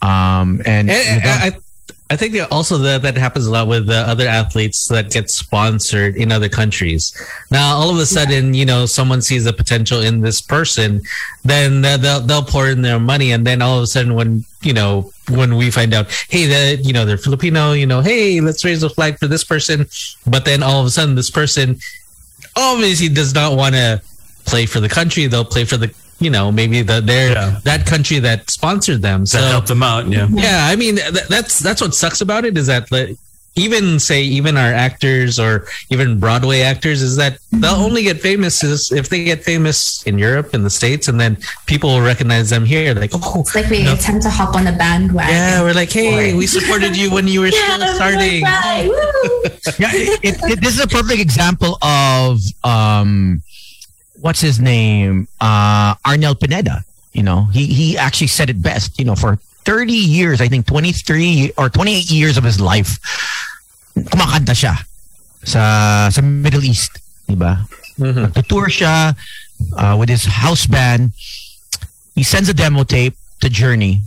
Um, and,
And,
without-
I, think also that that happens a lot with uh, other athletes that get sponsored in other countries. Now, all of a sudden, you know, someone sees the potential in this person, then they'll- they'll they'll pour in their money, and then all of a sudden, when you know, when we find out, hey, that you know they're Filipino, you know, hey, let's raise a flag for this person, but then all of a sudden, this person obviously does not want to play for the country; they'll play for the you know maybe the their
Yeah.
that country that sponsored them.
That helped them out. Yeah.
Yeah, I mean th- that's that's what sucks about it is that like, even say even our actors or even Broadway actors is that they'll only get famous is if they get famous in Europe in the states and then people will recognize them here like oh
It's like we
No.
tend to hop on the bandwagon.
yeah we're like hey we supported you when you were
Yeah,
still starting
right,
yeah, it, it, it- this is a perfect example of um, what's his name, uh, Arnel Pineda. You know, he he actually said it best. You know, for thirty years, I think twenty three or twenty eight years of his life, kumakanta siya sa sa Middle East, di ba?
Mhm.
Nagtutour siya uh, with his house band. He sends a demo tape to Journey.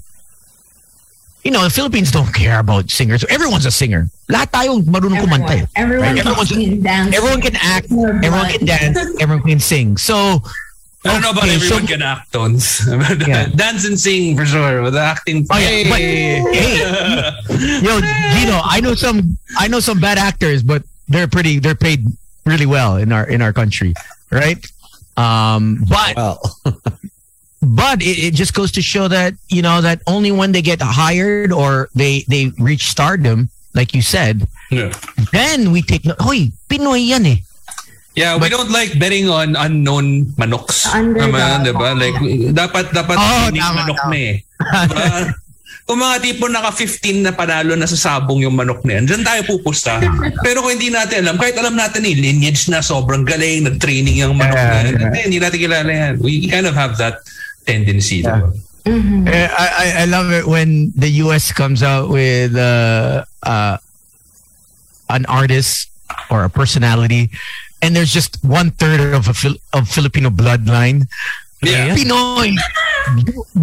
You know, the Philippines don't care about singers. Everyone's a singer. Lahat tayo marunong kumanta. eh.
Everyone, everyone
Right? Everyone's-
can dance.
Everyone can act, everyone can dance, everyone can sing. So
I don't know about
Okay,
everyone
so-
can act tones.
Yeah.
Dance and sing for sure. But the acting.
Oh, yeah, but- hey, yo, Gino, I know some I know some bad actors, but they're pretty they're paid really well in our in our country, right? Um, but
Well,
but it, it just goes to show that you know that only when they get hired or they they reach stardom, like you said,
Yeah.
then we take. no- Hoy, Pinoy yan eh.
Yeah, we don't like betting on unknown manoks. Naman, diba? Like, dapat, dapat
Oh, tama,
manok
tama.
na eh. Diba? Kung mga tipo naka-15 na panalo na sa sabong yung manok na yan, dyan tayo pupusta. Pero kung hindi natin alam, kahit alam natin eh, lineage na sobrang galing, nag-training yung manok na yan,
Yeah,
hindi, hindi natin kilala yan. We kind of have that tendency. diba?
Eh, I, I I love it when the U.S. comes out with uh, uh, an artist or a personality, and there's just one third of a Fil- of Filipino bloodline.
Yeah.
Pinoy,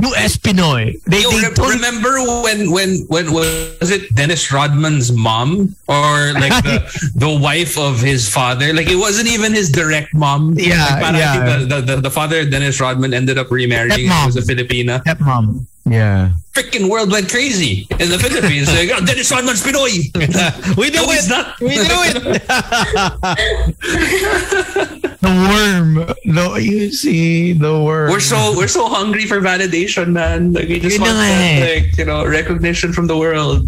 U.S. Pinoy. They,
Yo,
they
re-
don't-
remember when, when when was it Dennis Rodman's mom or like the the wife of his father? Like it wasn't even his direct mom.
Yeah,
like,
yeah.
The, the, the, the father of Dennis Rodman ended up remarrying.
Stepmom.
He was a Filipina.
stepmom. Yeah.
Freaking world went crazy in the Philippines. like oh, Dennis Rodman's Pinoy.
we do
No,
it.
not.
We do it.
The worm. No, you see the worm.
We're so we're so hungry for validation, man. Like we just
Yun
want that,
eh.
like you know recognition from the world.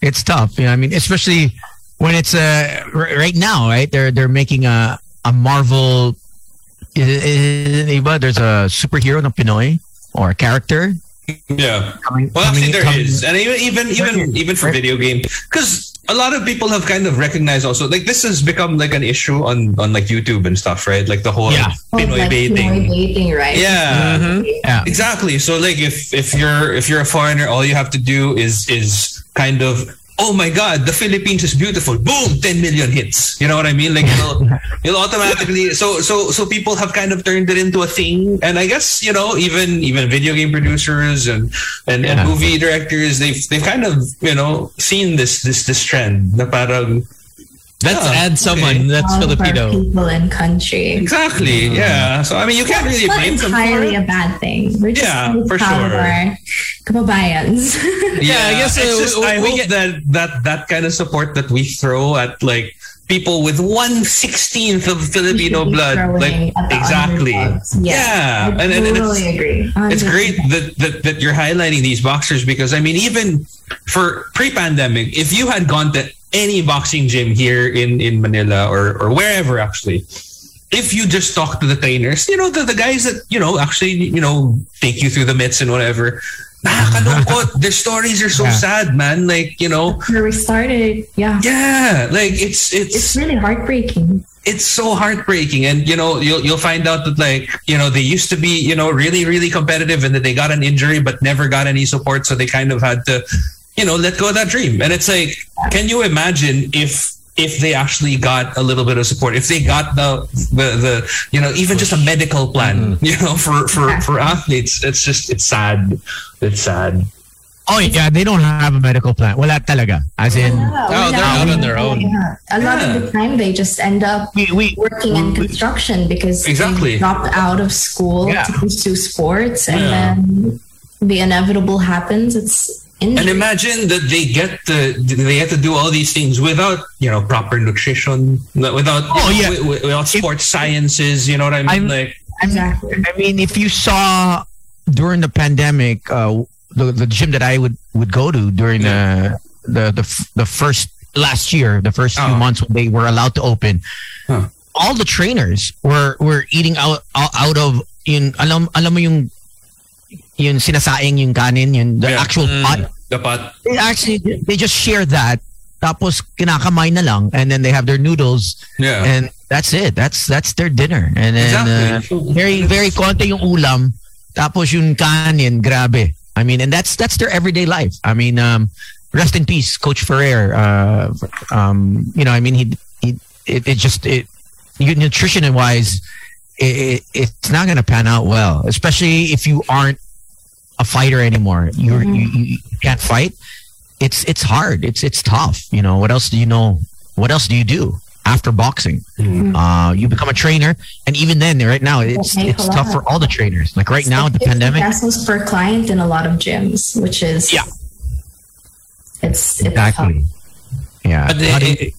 it's tough. You know, I mean, especially when it's uh, r- right now, right? They're they're making a a Marvel. i- i- iba, There's a superhero na Pinoy or a character.
yeah.
Coming,
Well, actually, there
coming-
is, and even even even even for video game, because a lot of people have kind of recognized also like this has become like an issue on on like YouTube and stuff, right? Like the whole
Yeah.
Oh, Pinoy
like
baiting.
Pinoy baiting, right?
Yeah, mm-hmm.
Yeah.
exactly. So like if if you're if you're a foreigner, all you have to do is is kind of oh my god, the Philippines is beautiful. Boom, 10 million hits. You know what I mean? Like you'll you'll automatically so so so people have kind of turned it into a thing. And I guess, you know, even even video game producers and and, and movie directors, they've they've kind of, you know, seen this this this trend na parang
Let's
Yeah,
add someone
okay.
that's
All of our
Filipino.
people in country.
Exactly. Yeah. So I mean you can't really
It's not
blame them for
entirely
it.
a bad thing. We're just
Yeah,
really
for
proud of
sure.
our kababayans.
Yeah, I guess,
it's
uh,
just,
we-
I
we
hope
get-
that that that kind of support that we throw at like people with one sixteenth of Filipino
We should be
blood, like exactly,
underdogs.
yeah,
I
and, and, and
totally
it's,
agree.
it's
100%.
great that, that that you're highlighting these boxers because I mean even for pre-pandemic, if you had gone to any boxing gym here in in Manila or or wherever actually. If you just talk to the trainers, you know, the, the guys that, you know, actually, you know, take you through the mitts and whatever, nakakalungkot. Their stories are so
Yeah.
sad, man. Like, you know,
Where we started, yeah.
yeah, like it's
It's
it's
really heartbreaking.
it's so heartbreaking, and you know you'll you'll find out that like you know they used to be you know really really competitive, and that they got an injury but never got any support, so they kind of had to you know let go of that dream. And it's like, can you imagine if if they actually got a little bit of support, if they got the the the you know even just a medical plan, mm-hmm. you know for for for athletes, it's just it's sad, it's sad.
Oh yeah, they don't have a medical plan. Well, Wala talaga. As in,
Oh, they're out on their own.
Yeah. A lot
Yeah.
of the time, they just end up
we, we
working in construction because
Exactly.
they dropped out of school
Yeah.
to pursue sports, and
Yeah.
then the inevitable happens. It's
And imagine that they get to they get to do all these things without you know proper nutrition, without
Oh, yeah.
wi- wi- without sports sciences. You know what I
I'm-
mean? like
exactly.
I mean, if you saw during the pandemic, uh, the the gym that I would would go to during the the the f- the first last year, the first few
Oh.
months when they were allowed to open,
Huh.
all the trainers were were eating out out, out of in alam alam mo yung yung sinasaing yung kanin, yung the
Yeah.
actual
Mm.
pot.
dapat
They actually they just share that. Tapos kinakamay na lang, and then they have their noodles,
yeah.
and that's it. That's that's their dinner. And then uh, very very konti yung ulam tapos yung kanin grabe i mean and that's that's their everyday life i mean um rest in peace coach ferrer uh um you know i mean he, he it, it just it nutrition wise it, it, it's not going to pan out well especially if you aren't a fighter anymore you're you, you you can't fight it's it's hard it's it's tough you know what else do you know what else do you do after boxing. Uh, you become a trainer, and even then, right now, it's
make
it's tough for all the trainers. Like right now, the
50
pandemic.
pesos per client in a lot of gyms, which is
Yeah.
It's, it's
Exactly. Yeah.
But
How do you-
it- it-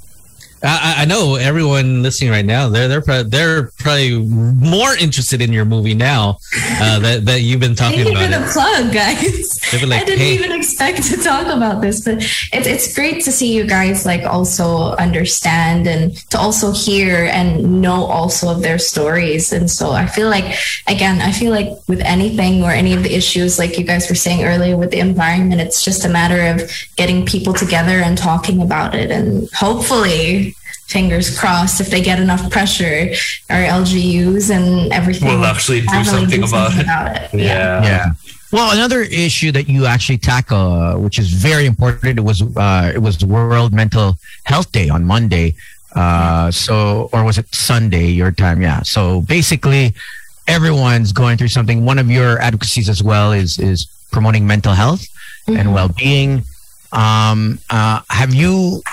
I, I know everyone listening right now. They're they're pro- they're probably more interested in your movie now uh, that that you've been
Thank
talking
you for
about
the
it.
plug, guys.
Like,
I didn't
"Hey."
even expect to talk about this, but it's it's great to see you guys like also understand and to also hear and know also of their stories. And so I feel like again, I feel like with anything or any of the issues, like you guys were saying earlier with the environment, it's just a matter of getting people together and talking about it, and hopefully. Fingers crossed, if they get enough pressure, our LGUs and everything
We'll actually do
finally
something about it.
it.
Yeah.
yeah. Well, another issue that you actually tackle, uh, which is very important, it was uh, it was World Mental Health Day on Monday. Uh, so, or was it Sunday your time? Yeah. So basically, everyone's going through something. One of your advocacies as well is is promoting mental health and well being. Um, uh, have you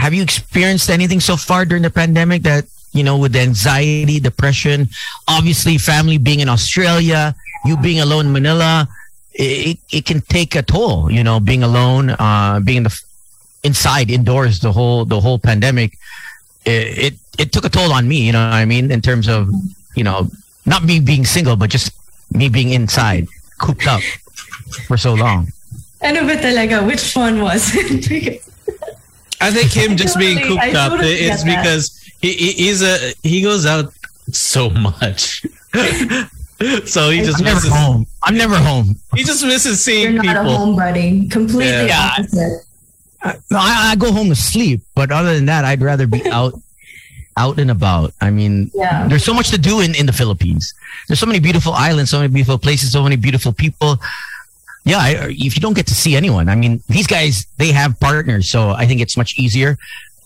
have you experienced anything so far during the pandemic that you know with the anxiety, depression, obviously family being in Australia, you being alone in Manila, it, it can take a toll. You know, being alone, uh, being in the inside, indoors, the whole the whole pandemic, it, it it took a toll on me. You know what I mean? In terms of you know, not me being single, but just me being inside, cooped up for so long.
Ano ba talaga? Which one was it?
I think him just being cooped
I
up
totally
is because he, he he's a he goes out so much. so he just
I'm never
misses,
home. I'm never home.
he just misses seeing
You're
seeing
not a
people.
homebody. Completely
Yeah.
opposite.
No, I, I go home to sleep, but other than that, I'd rather be out, out and about. I mean,
Yeah.
there's so much to do in, in the Philippines. There's so many beautiful islands, so many beautiful places, so many beautiful people. Yeah, I, if you don't get to see anyone, I mean, these guys they have partners, so I think it's much easier.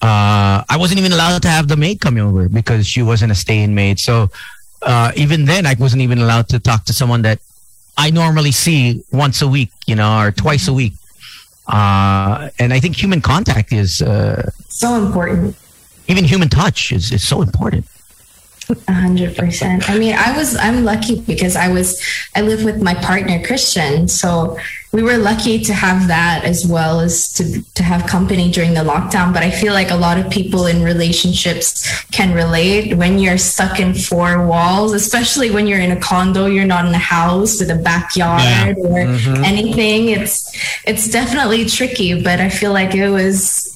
Uh, I wasn't even allowed to have the maid come over because she wasn't a stay-in maid. So uh, even then, I wasn't even allowed to talk to someone that I normally see once a week, you know, or twice a week. Uh, and I think human contact is uh,
So important.
even human touch is, is so important.
Hundred percent. I mean, I was I'm lucky because I was I live with my partner Christian, so we were lucky to have that as well as to to have company during the lockdown. But I feel like a lot of people in relationships can relate when you're stuck in four walls, especially when you're in a condo, you're not in a house with a backyard or mm-hmm. anything. It's it's definitely tricky, but I feel like it was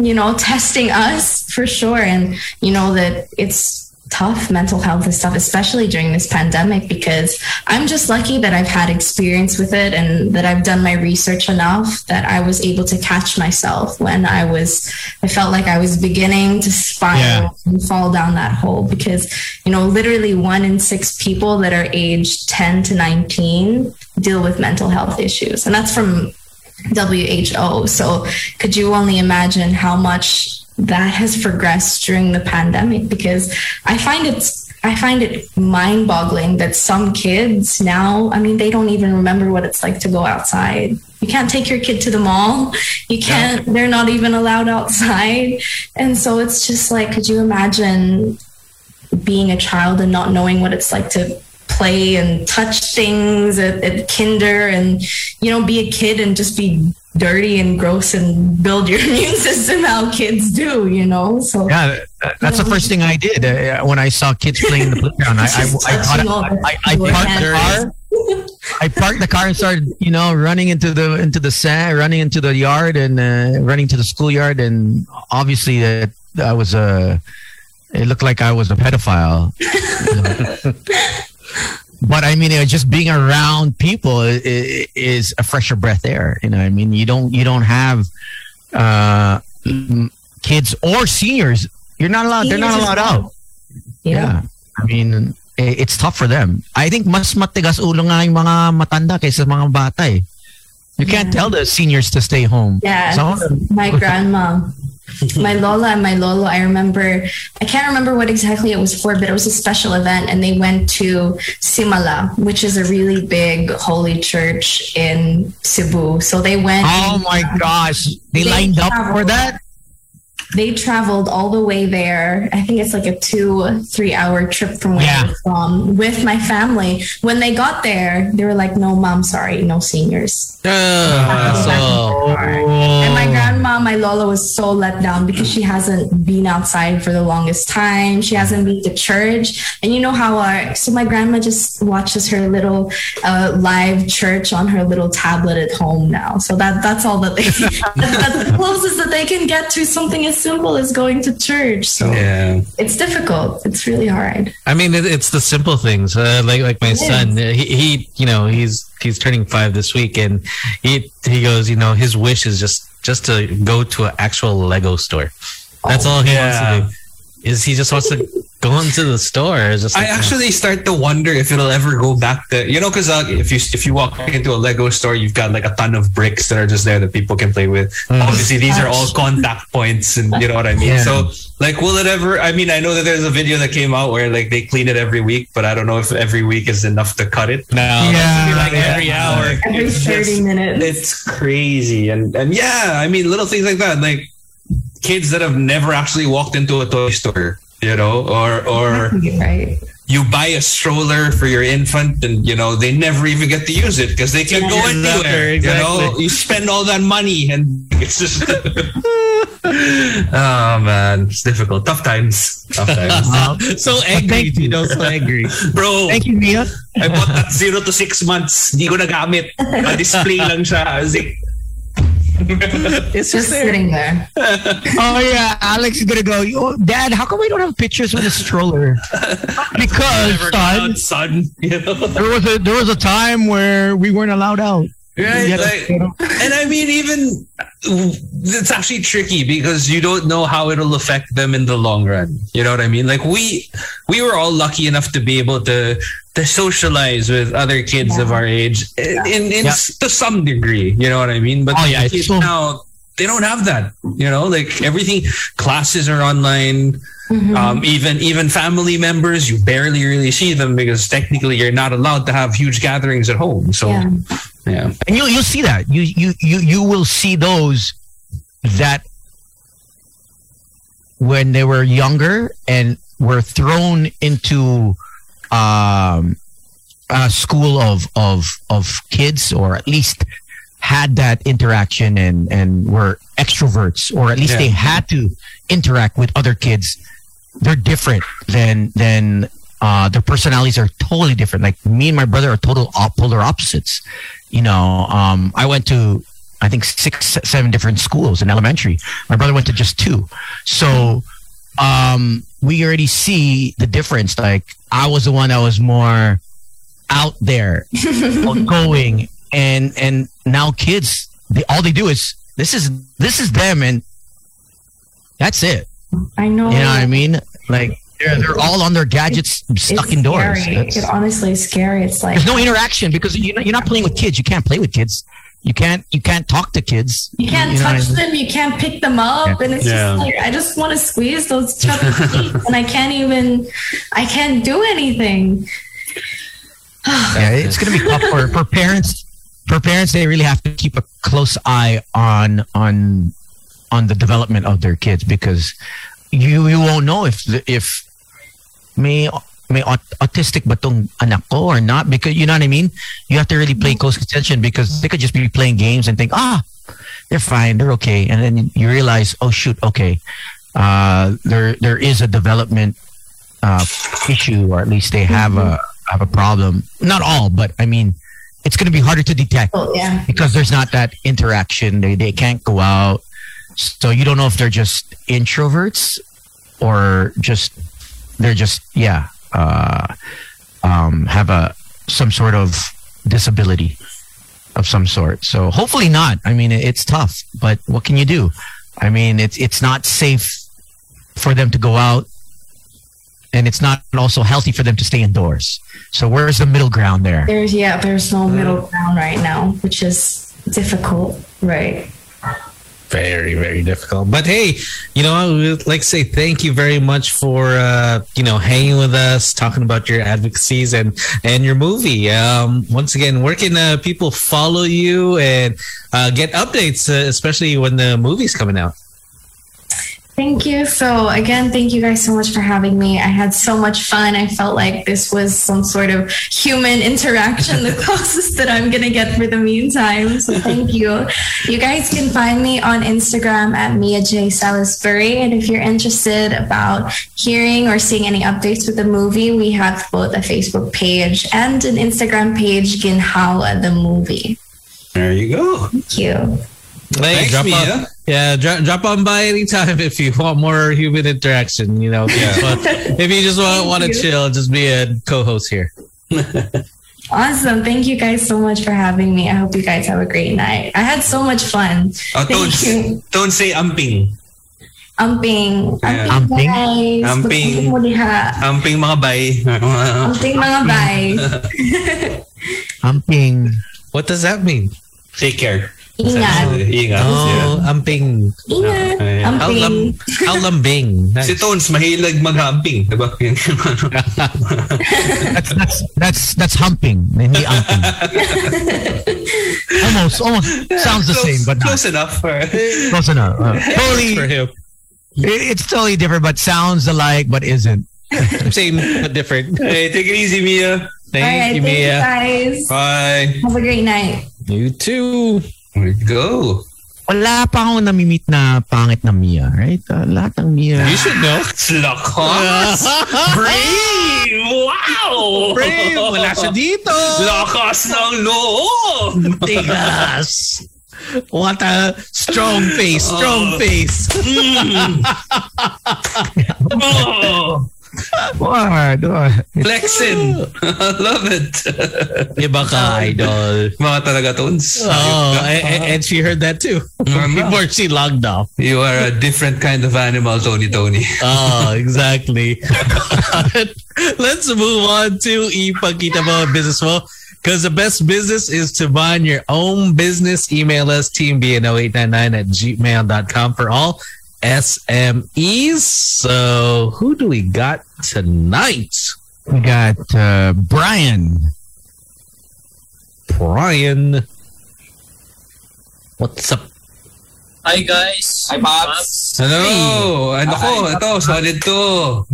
you know, testing us for sure. And, you know, that it's tough mental health and stuff, especially during this pandemic, because I'm just lucky that I've had experience with it and that I've done my research enough that I was able to catch myself when I was, I felt like I was beginning to spiral
Yeah.
and fall down that hole because, you know, literally one in six people that are aged 10 to 19 deal with mental health issues. And that's from WHO. So could you only imagine how much that has progressed during the pandemic? Because I find it's I find it mind boggling that some kids now, I mean, they don't even remember what it's like to go outside. You can't take your kid to the mall. You can't, they're not even allowed outside. And so it's just like, could you imagine being a child and not knowing what it's like to play and touch things at, at kinder and you know be a kid and just be dirty and gross and build your immune system how kids do you know so
Yeah, that- that's the first thing I did uh, when I saw kids playing in the playground. I, I, I,
touching
I, I, I parked the car. I parked the car and started, you know, running into the into the sand, running into the yard, and uh, running to the schoolyard. And obviously, uh, I was a. it looked like I was a pedophile. but I mean, just being around people is a fresher breath air. You know, I mean, you don't you don't have uh, kids or seniors. You're not allowed. They're not allowed
well.
out.
yeah,
Yeah. I mean, it's tough for them. I think mas matigas ulo nga yung mga matanda kaysa mga bata eh. You can't
Yeah.
tell the seniors to stay home.
yeah
them-
my grandma my lola and my lolo i remember i can't remember what exactly it was for but it was a special event and they went to simala which is a really big holy church in cebu so they went
Oh my uh, gosh. They
They
lined up for that?
They traveled all the way there. I think it's like a two, three hour trip from where
Yeah.
I'm from with my family. When they got there, they were like, no, mom, sorry, no seniors.
Uh, so
And my grandma, my Lola, was so let down because she hasn't been outside for the longest time. She hasn't been to church. And you know how our, so my grandma just watches her little uh, live church on her little tablet at home now. So that that's all that they, that's the closest that they can get to something as simple as going to church. So
Yeah.
it's difficult. It's really hard.
I mean, it, it's the simple things. Uh, like like my
It
son, uh, he, he you know he's he's turning five this week, and he he goes, you know, his wish is just just to go to an actual Lego store. That's all he wants to do. Is he just wants to go into the store? It's Just
I actually start to wonder if it'll ever go back to you know because uh, if you if you walk into a Lego store, you've got like a ton of bricks that are just there that people can play with. Obviously, these are all contact points, and you know what I mean.
Yeah.
So, like, will it ever? I mean, I know that there's a video that came out where like they clean it every week, but I don't know if every week is enough to cut it.
no,
Yeah.
Like every hour,
Every
It's
30
just-
minutes.
It's crazy, and and yeah, I mean, little things like that, like kids that have never actually walked into a toy store. You know, or or
right.
you buy a stroller for your infant and you know they never even get to use it because they can't go
Yeah.
anywhere
Exactly,
you know you spend all that money and it's just oh man it's difficult tough times tough times
so angry,
thank you.
you know, so angry.
bro
Thank you, Mia.
I bought that zero to six months di ko nagamit display lang siya Zip.
It's
Just sitting there.
Oh yeah, Alex is gonna go. Oh, Dad, how come we don't have pictures with a stroller? Because son,
son you know
there was a there was a time where we weren't allowed out.
Right?
Yeah,
Like, and I mean, even it's actually tricky because you don't know how it'll affect them in the long run. You know what I mean? Like we we were all lucky enough to be able to to socialize with other kids of our age in, in, in
Yeah.
to some degree. You know what I mean? But
Oh, yeah,
kids
so-
now they don't have that. You know, like everything classes are online. Um, even even family members, you barely really see them because technically you're not allowed to have huge gatherings at home. So
Yeah.
Yeah.
and you'll you'll see that you you you you will see those that when they were younger and were thrown into um a school of of of kids or at least had that interaction and and were extroverts or at least
Yeah.
they had to interact with other kids they're different than than uh their personalities are totally different like me and my brother are total op- polar opposites you know um i went to i think six seven different schools in elementary. My brother went to just two. So um we already see the difference. Like i was the one that was more out there going, and and now kids they all they do is this is this is them and that's it.
I know.
you know what i mean? Like they're, they're all on their gadgets stuck
it's
indoors
Scary.
It's-
It honestly is scary. It's like
there's no interaction because you're not, you're not playing with kids you can't play with kids you can't you can't talk to kids
you can't
know what
touch
mean?
them, you can't pick them up, and it's
Yeah.
just like I just want to squeeze those chubby feet, and I can't even, I can't do anything.
yeah, it's going to be tough for, for parents. For parents, they really have to keep a close eye on on on the development of their kids because you you won't know if the- if may may aut- autistic ba tong anak ko or not? Because you know what I mean. You have to really pay close attention because they could just be playing games and think ah they're fine they're okay. And then you realize oh shoot okay. Uh, there there is a development uh, issue or at least they have a have a problem. Not all but I mean it's going to be harder to detect
Oh yeah,
because there's not that interaction. They they can't go out, so you don't know if they're just introverts or just they're just yeah uh, um, have a some sort of disability of some sort. So hopefully not. I mean, it's tough, but what can you do? I mean, it's it's not safe for them to go out, and it's not also healthy for them to stay indoors. So where's the middle ground there?
there's yeah, there's no middle ground right now, which is difficult, right?
Very very difficult. But hey you know i would like to say thank you very much for uh you know hanging with us talking about your advocacies and and your movie. Um once again where can uh, people follow you and uh get updates uh, especially when the movie's coming out
Thank you. So again, thank you guys so much for having me. I had so much fun. I felt like this was some sort of human interaction, the closest that I'm gonna get for the meantime. So thank you. You guys can find me on Instagram at Mia J Salisbury. And if you're interested about hearing or seeing any updates with the movie, we have both a Facebook page and an Instagram page, Ginhawa the movie.
There you go.
Thank you.
Hey,
Thanks, Mia.
on, yeah, drop, drop on by anytime if you want more human interaction. You know, But if you just want, want to chill, just be a co-host here.
Awesome. Thank you guys so much for having me. I hope you guys have a great night. I had so much fun.
Oh, don't,
Thank you.
don't say amping.
Amping.
Yeah.
Amping,
Amping?
guys.
Amping.
Amping mo diha.
Amping mga bay.
Amping mga bay.
Amping.
What does that mean?
Take care.
Ingat.
Ingat.
Oh, amping.
Ingat.
How,
Amping.
lam, how lambing.
Si
Nice.
Tones, mahilig mag-amping. Diba? Ano.
That's that's that's that's humping. Hindi amping. almost, almost sounds the
Close-
same, but not
Close enough.
close enough. Uh, totally,
For him.
it- it's totally different, but sounds alike, but isn't.
Same but different.
hey, take it easy, Mia.
Thank
Alright,
you,
thank you
Mia.
guys.
Bye.
Have a great night.
You too.
Go.
Wala pa akong namimit na pangit na Mia, right? Uh, lahat ng Mia.
You should know.
Lakas! Brave! Wow!
Brave, wala siya dito.
Lakas ng loob!
Tigas. What a strong face, strong face.
Oh,
What? What?
flexing! I love it!
Iba ka, idol.
Mga talaga tones.
Oh, and, and- eh, eh, eh, and she heard that too before she logged off.
You are a different kind of animal, Tony Tony.
Oh, exactly. Let's move on to ipagkita mo ang business mo. Because the best business is to mind your own business. Email us teambno899 at gmail.com for all SMEs. So who do we got tonight?
We got uh, Brian.
Brian. What's up?
Hi guys.
Hi, Pops.
Hello! Ano ko? Ito, solid to.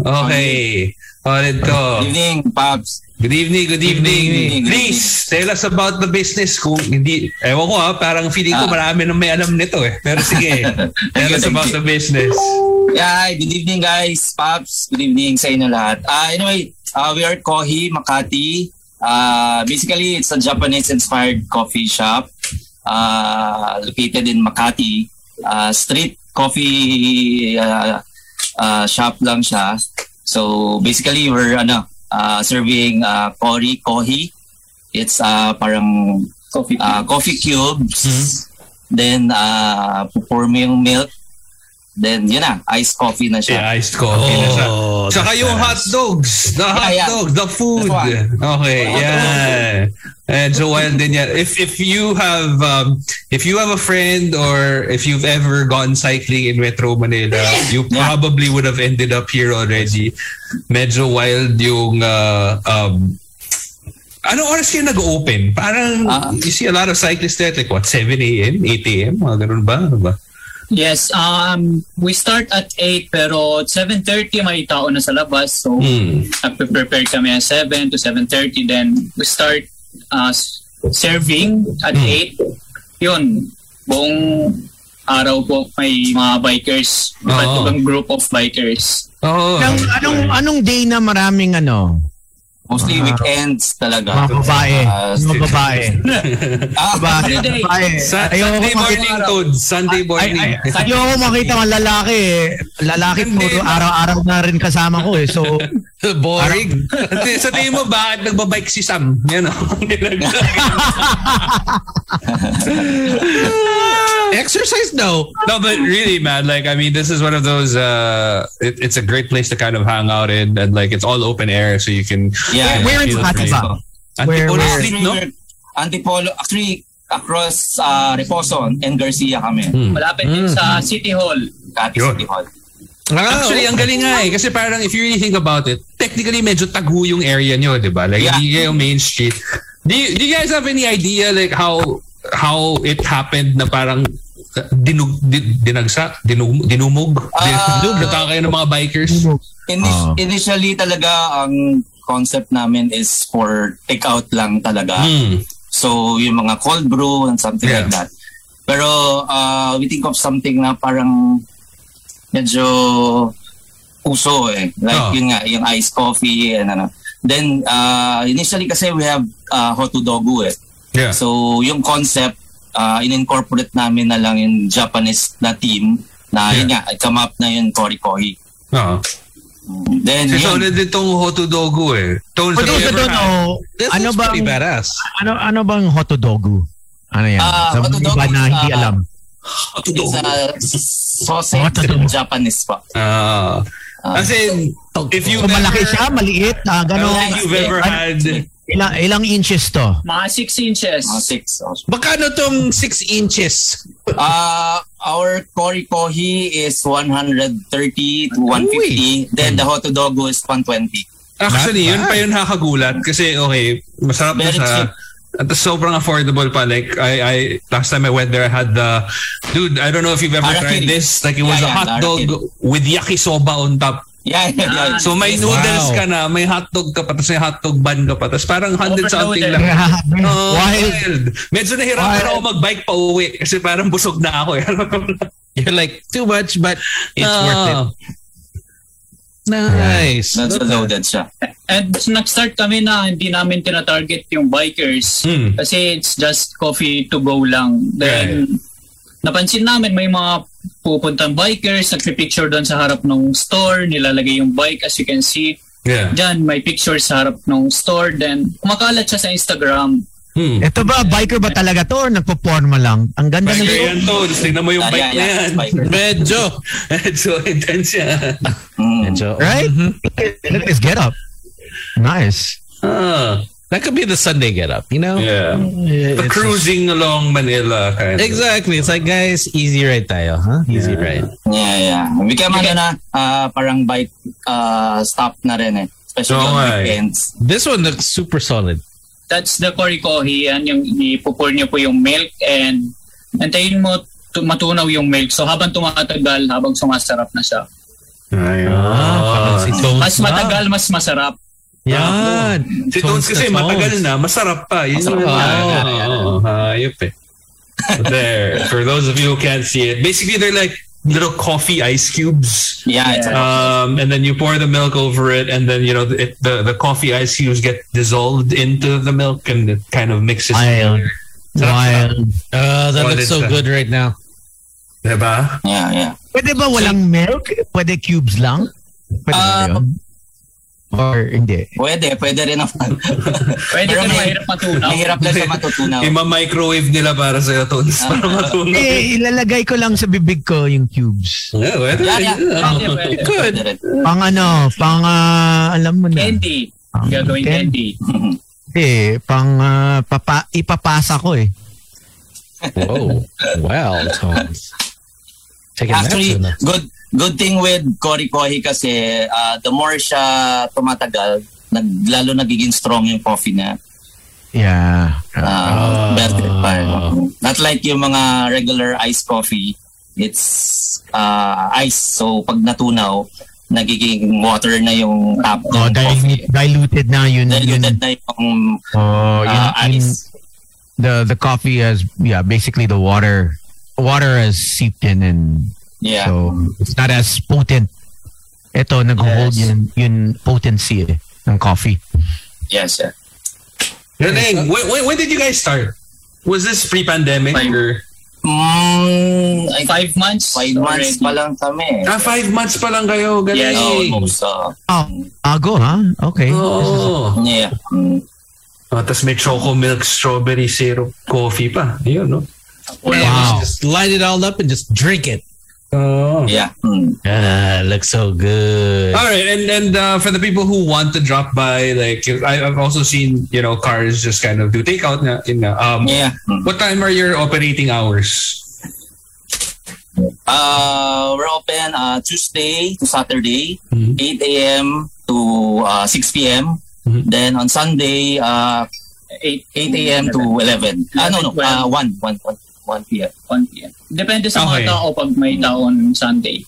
Okay. Solid to.
Good evening, Pops.
Good evening, good evening. Please, tell us about the business. Kung hindi, ewan ko ha, parang feeling ko
Ah.
marami nang may alam nito eh. Pero sige, tell us about the business.
Yeah, good evening, guys. Pops, good evening sa inyo lahat. Uh, anyway, uh, we are Kohi, Makati. Uh, basically, it's a Japanese-inspired coffee shop uh, located in Makati. Uh, street coffee uh, uh, shop lang siya. So, basically, we're ano, uh, serving uh, Kori, Kohi. It's uh, parang coffee, uh, coffee cubes. Then, uh, pour mo yung milk. Then, yun na, iced coffee na siya.
Yeah, iced coffee na siya.
Oh,
Saka
that's
yung
nice.
hot dogs. The hot
yeah.
dogs, the food. Okay, yeah. And so wild din yan. If if you have um, if you have a friend or if you've ever gone cycling in Metro Manila, you
Yeah.
probably would have ended up here already. Medyo wild yung uh, um, ano oras kayo nag-open? Parang
Ah.
you see a lot of cyclists there like what 7 a.m., 8 a.m. Mga ganun ba? Ano ba?
Yes, um we start at 8 pero 7:30 may tao na sa labas. So
Hmm.
nagpe-prepare kami at 7 to 7:30 then we start uh, serving at
Hmm.
8. Yun, buong araw po may mga bikers, iba't ibang group of bikers.
Oh.
Anong, anong, anong day na maraming ano?
Mostly weekends talaga.
Mga babae.
Uh,
Mga babae.
ah,
Babae.
Everyday.
babae.
Sa- Sunday morning,
makita-
Toad. Sunday morning.
Ay, ay, ayoko makita mga lalaki eh. Lalaki puro araw-araw na rin kasama ko eh. So,
Boring.
Sa tingin mo, bakit nagbabike si Sam? Yan o.
Exercise? No.
no, but really, man, like, I mean, this is one of those, uh, it, it's a great place to kind of hang out in and like, it's all open air so you can
yeah.
where in
feel
Makati
free.
ba?
Antipolo
where-
Street, no?
Antipolo, actually, across uh, Reposo and Garcia kami.
Malapit din sa City Hall.
Makati
Yun.
City Hall.
Actually, ang galing nga eh. Kasi parang if you really think about it, technically medyo tagu yung area nyo, di ba? Like,
Yeah.
hindi kayo main street. Do you, do you guys have any idea like how how it happened na parang dinug, di- dinagsa, dinug, dinumog.
Ah.
dinumog kayo ng mga bikers.
Ini-
Ah.
Initially talaga ang concept namin is for take out lang talaga.
Hmm.
So yung mga cold brew and something
Yeah.
like that. Pero uh, we think of something na parang medyo uso eh. Like
Oh.
yun nga, yung iced coffee and ano. Then uh, initially kasi we have uh, hotodogu eh.
Yeah.
So yung concept, uh, in-incorporate namin na lang yung Japanese na team na yun nga, come up na yun Kori Kohi.
Oo.
Then
Kasi
yun,
solid itong Hotodogu eh. Tones
that
ever
don't know,
This
ano bang,
pretty badass.
ano, ano bang hotodogu? Ano yan?
Ah,
Sa mga
hotodogu
iba na hindi
ah,
alam.
it's a sausage
Hotodogu.
Japanese pa.
Ah.
Ah.
As in, if you
So malaki siya, maliit,
don't
gano'n.
think you've ever had
Ilang, ilang inches to?
Mga 6 inches.
Mga six.
Magkano tong 6 inches?
Uh, our Kori Kohi is 130 to 150. Then the Hotodogu is 120.
Actually, yun pa yun nakakagulat kasi okay, masarap na
Very
sa
cheap.
at sobrang affordable pa. Like, I, I, last time I went there, I had the, dude, I don't know if you've ever tried
Harakiri.
this. Like, it was a
Yeah, yeah,
hot dog
harakiri.
with yakisoba on top.
Yeah, yeah, yeah.
So, may noodles
Wow.
ka na, may hotdog ka pa, tapos may hotdog bun ka pa, tapos parang 100 something lang. Oh,
Wild.
wild. Medyo nahirapan
Wild.
ako mag-bike pa uwi kasi parang busog na ako. eh.
You're like, too much, but it's
Ah.
worth it. Nice.
That's loaded siya.
And nag-start kami na hindi namin tina-target yung bikers.
Hmm.
Kasi it's just coffee to go lang. Then, napansin namin may mga pupuntang bikers, nagpipicture doon sa harap ng store, nilalagay yung bike as you can see.
Yeah.
Diyan, may picture sa harap ng store. Then, kumakalat siya sa Instagram.
Hmm.
Ito ba, biker ba talaga to or nagpo-porma lang? Ang ganda
Biker
ng
yan to. Tingnan mo yung bike
yeah,
na yan.
Medyo.
Medyo intense yan.
Mm.
Medyo.
Right?
Mhm.
Look at this get up. Nice.
Ah,
That could be the Sunday get up, you know?
yeah.
Yeah,
The
it's
cruising along Manila kind of.
Exactly. It's like, guys, easy ride tayo, huh? Easy
Yeah.
ride.
Yeah, yeah. Become ano na, ah, parang bike uh, stop na rin eh. Especially
Oo
on
eh.
weekends.
This one looks super solid.
That's the korikohi. Yan yung ipupur niyo po yung milk and antayin mo tu- matunaw yung milk. So habang tumatagal, habang sumasarap na siya.
Ayun.
Ah, si Tones
Mas matagal, mas masarap.
Yan.
Si Tones kasi
na
matagal na, masarap pa. Yun
Masarap
yung
pa.
Oo, oo, hayop eh. There, for those of you who can't see it, basically they're like little coffee ice cubes.
Yeah,
Um, and then you pour the milk over it, and then you know it, the the coffee ice cubes get dissolved into the milk, and it kind of mixes.
Wild. Wild.
Uh, that
Solid
looks so
siya.
good right now.
Diba?
yeah, yeah.
Pwede ba walang milk? Pwede cubes lang? Pwede ba yun? Or hindi?
Pwede, pwede rin naman.
Pwede
Pero
mahirap matunaw.
Mahirap lang siya matutunaw.
Ima-microwave nila para sa'yo, Tones.
Ah.
Para matunaw.
Eh, ilalagay ko lang sa bibig ko yung cubes.
Yeah, well,
Yeah, yeah.
Pwede, pwede.
Pwede rin.
Pang ano, pang ah, alam mo na.
Candy.
Pang
Gagawin candy.
Eh, pang ah, papa, ipapasa ko eh.
Whoa. Well, Tones. Taking
Actually, good good thing with Kori Kohi kasi uh, the more siya tumatagal, nag, lalo nagiging strong yung coffee na.
Yeah.
Uh, better pa. Not like yung mga regular iced coffee, it's uh, ice. So pag natunaw, nagiging water na yung tap
Oh,
ng
dilute,
coffee.
diluted na yun. yun
Diluted na yung
oh, yun,
uh,
yun-
ice.
the the coffee has yeah, basically the water water has seeped in and
Yeah.
so it's not as potent. Ito nag-hold
Yes.
yun, yun potency eh, ng coffee.
yes, yeah.
Yun, eh, when, when, when did you guys start? Was this pre-pandemic
Five.
or?
Mm, I-
Five months
five months
already.
pa lang kami.
Ah, five months pa lang kayo. Galing.
Yes.
Almost. uh,
Oh, ago ha? Okay.
Oh.
yeah. Mm.
Oh, Tapos may choco milk strawberry syrup coffee pa. Yun, no?
Wow.
Just light it all up and just drink it.
Oh.
Yeah. Mm.
Ah, looks so good.
All right, and and uh, for the people who want to drop by, like I, I've also seen you know cars just kind of do takeout. Na, in na, um,
Yeah. Mm.
What time are your operating hours?
Uh, we're open uh, Tuesday to Saturday,
Mhm.
8 a.m. to uh, 6 p.m.
Mhm.
Then on Sunday, uh, 8, 8 a.m. to 11. Ah, no, no, uh, 1, 1, 1, 1 p.m.
1 p.m. Depende sa
Okay.
mga tao pag may tao on Sunday.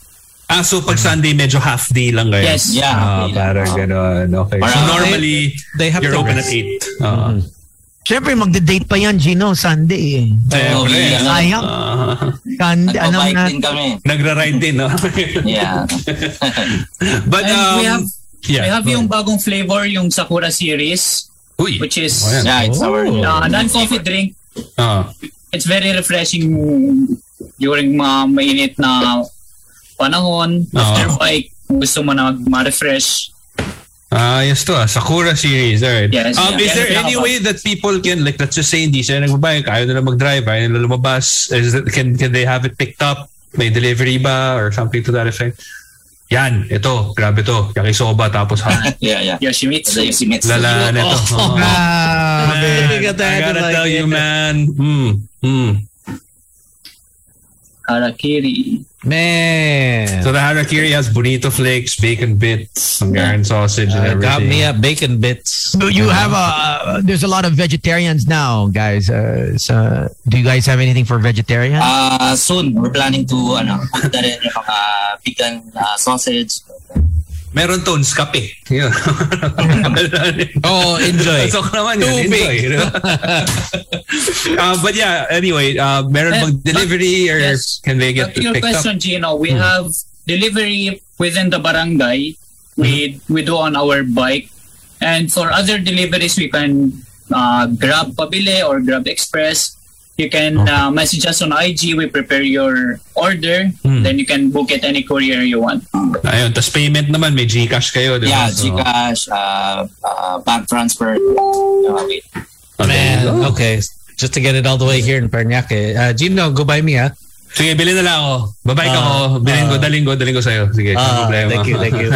Ah, so pag Sunday, medyo half day lang kayo?
Yes.
Yeah,
Ah,
day lang.
parang gano'n. Okay. So
Parang-
normally,
They have
you're
to
open
rest.
at 8. Uh,
Siyempre, magde-date pa yan, Gino, Sunday eh.
Oh,
Siyempre.
yeah.
Sayang.
Ah,
Sunday, ano na?
din kami.
nagra-ride din, no?
Yeah.
But,
And
um,
we have
yeah.
we have yung bagong flavor, yung Sakura series,
Uy.
which is
Oh.
Yeah, it's our
uh, non-coffee drink.
Ah.
It's very refreshing during mga mainit na panahon. After
Oo.
bike, gusto mo na ma-refresh.
Ah, yes to ah. Sakura series, alright.
Yes,
um,
yeah.
is there any way that people can, like, let's just say hindi sila nagbabike, ayaw nila mag-drive, ayaw nila lumabas, is that, can, can they have it picked up? May delivery ba? Or something to that effect? Yan, ito, grabe to. Yakisoba, tapos ha.
Yeah, yeah.
Yoshimitsu.
The Yoshimitsu.
Lala na to.
Oh.
Oh.
Grabe.
That,
I gotta
like
tell you, man. Mm, mm.
Harakiri.
Man.
So the harakiri has bonito flakes, bacon bits, Hungarian sausage, and
Uh,
everything.
got me up bacon bits.
So you have a, uh, there's a lot of vegetarians now, guys. Uh, so do you guys have anything for vegetarian?
Uh, soon, we're planning to, ano, punta rin yung mga vegan uh, sausage.
Meron to, kape. Yeah.
Oh, enjoy.
So naman yun,
Tubig.
enjoy. you know? uh, but yeah, anyway, uh, meron bang delivery or
yes.
can they get
to your
picked
question,
up?
Gino, we have delivery within the barangay. We we do on our bike, and for other deliveries, we can uh, grab pabili or grab express. You can uh, message us on IG. We prepare your order.
Hmm.
Then you can book it any courier you want.
Ayun, tas payment naman, may Gcash kayo, di
Yeah,
ba? So,
Gcash, uh, uh, bank transfer. Uh, wait.
okay.
Man, okay. Just to get it all the way here in Paranaque. Uh, Gino, go buy me, ah.
Sige, bilhin na lang ako. Babay ka
Ah,
ako. Bilhin ko,
ah.
daling ko, daling ko sa'yo. Sige, no problema.
thank you, thank you.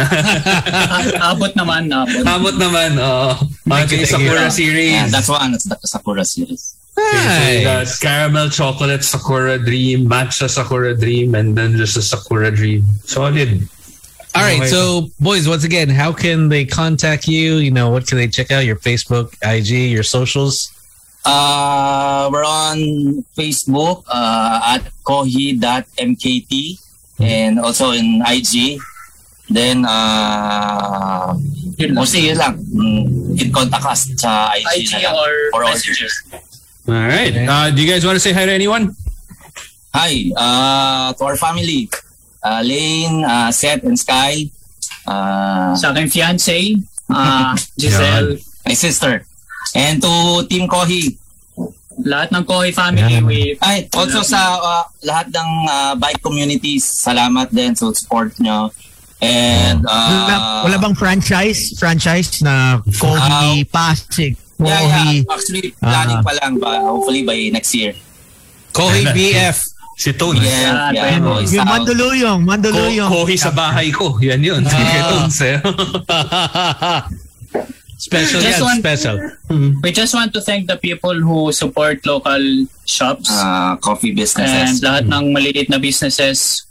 Abot naman, abot.
Abot naman, oo.
Thank you,
Okay,
thank you.
Sakura series.
Yeah, that's one. That's the Sakura series.
Okay, so you got caramel chocolate Sakura Dream, matcha Sakura Dream, and then just a Sakura Dream. Solid.
All right, so boys, once again, how can they contact you? You know, what can they check out? Your Facebook, IG, your socials.
Uh, we're on Facebook uh, at kohi.mkt and also in IG. Then, uh,
Yun lang.
mostly yun lang. Mm, you can contact us sa IG,
IG
na lang
or
for
messenger.
orders.
All right. Uh, do you guys want to say hi to anyone?
Hi, uh, to our family. Uh, Lane, uh, Seth, and Sky. Uh,
Sa aking fiancé, uh, Giselle.
my sister. And to Team Kohi.
Lahat ng Kohi family, we
Ay, also sa uh, lahat ng uh, bike communities, salamat din sa support nyo. And, uh,
wala, wala bang franchise? Franchise na Kohi, Pasig,
Yeah,
Kohi.
yeah. Actually, planning
Ah.
pa lang ba? Hopefully by next year.
Kohi BF.
Si Tone.
Yeah,
Yan,
yeah.
pwede.
Boy
Yung
Scout.
Mandaluyong,
Ko,
Mandaluyong.
kohi sa bahay ko. Yan yun.
Ah.
Sige, Tones, eh.
special,
Just
yeah,
one-
special.
we just want to thank the people who support local shops
Uh, coffee
and
businesses.
lahat ng maliliit na businesses.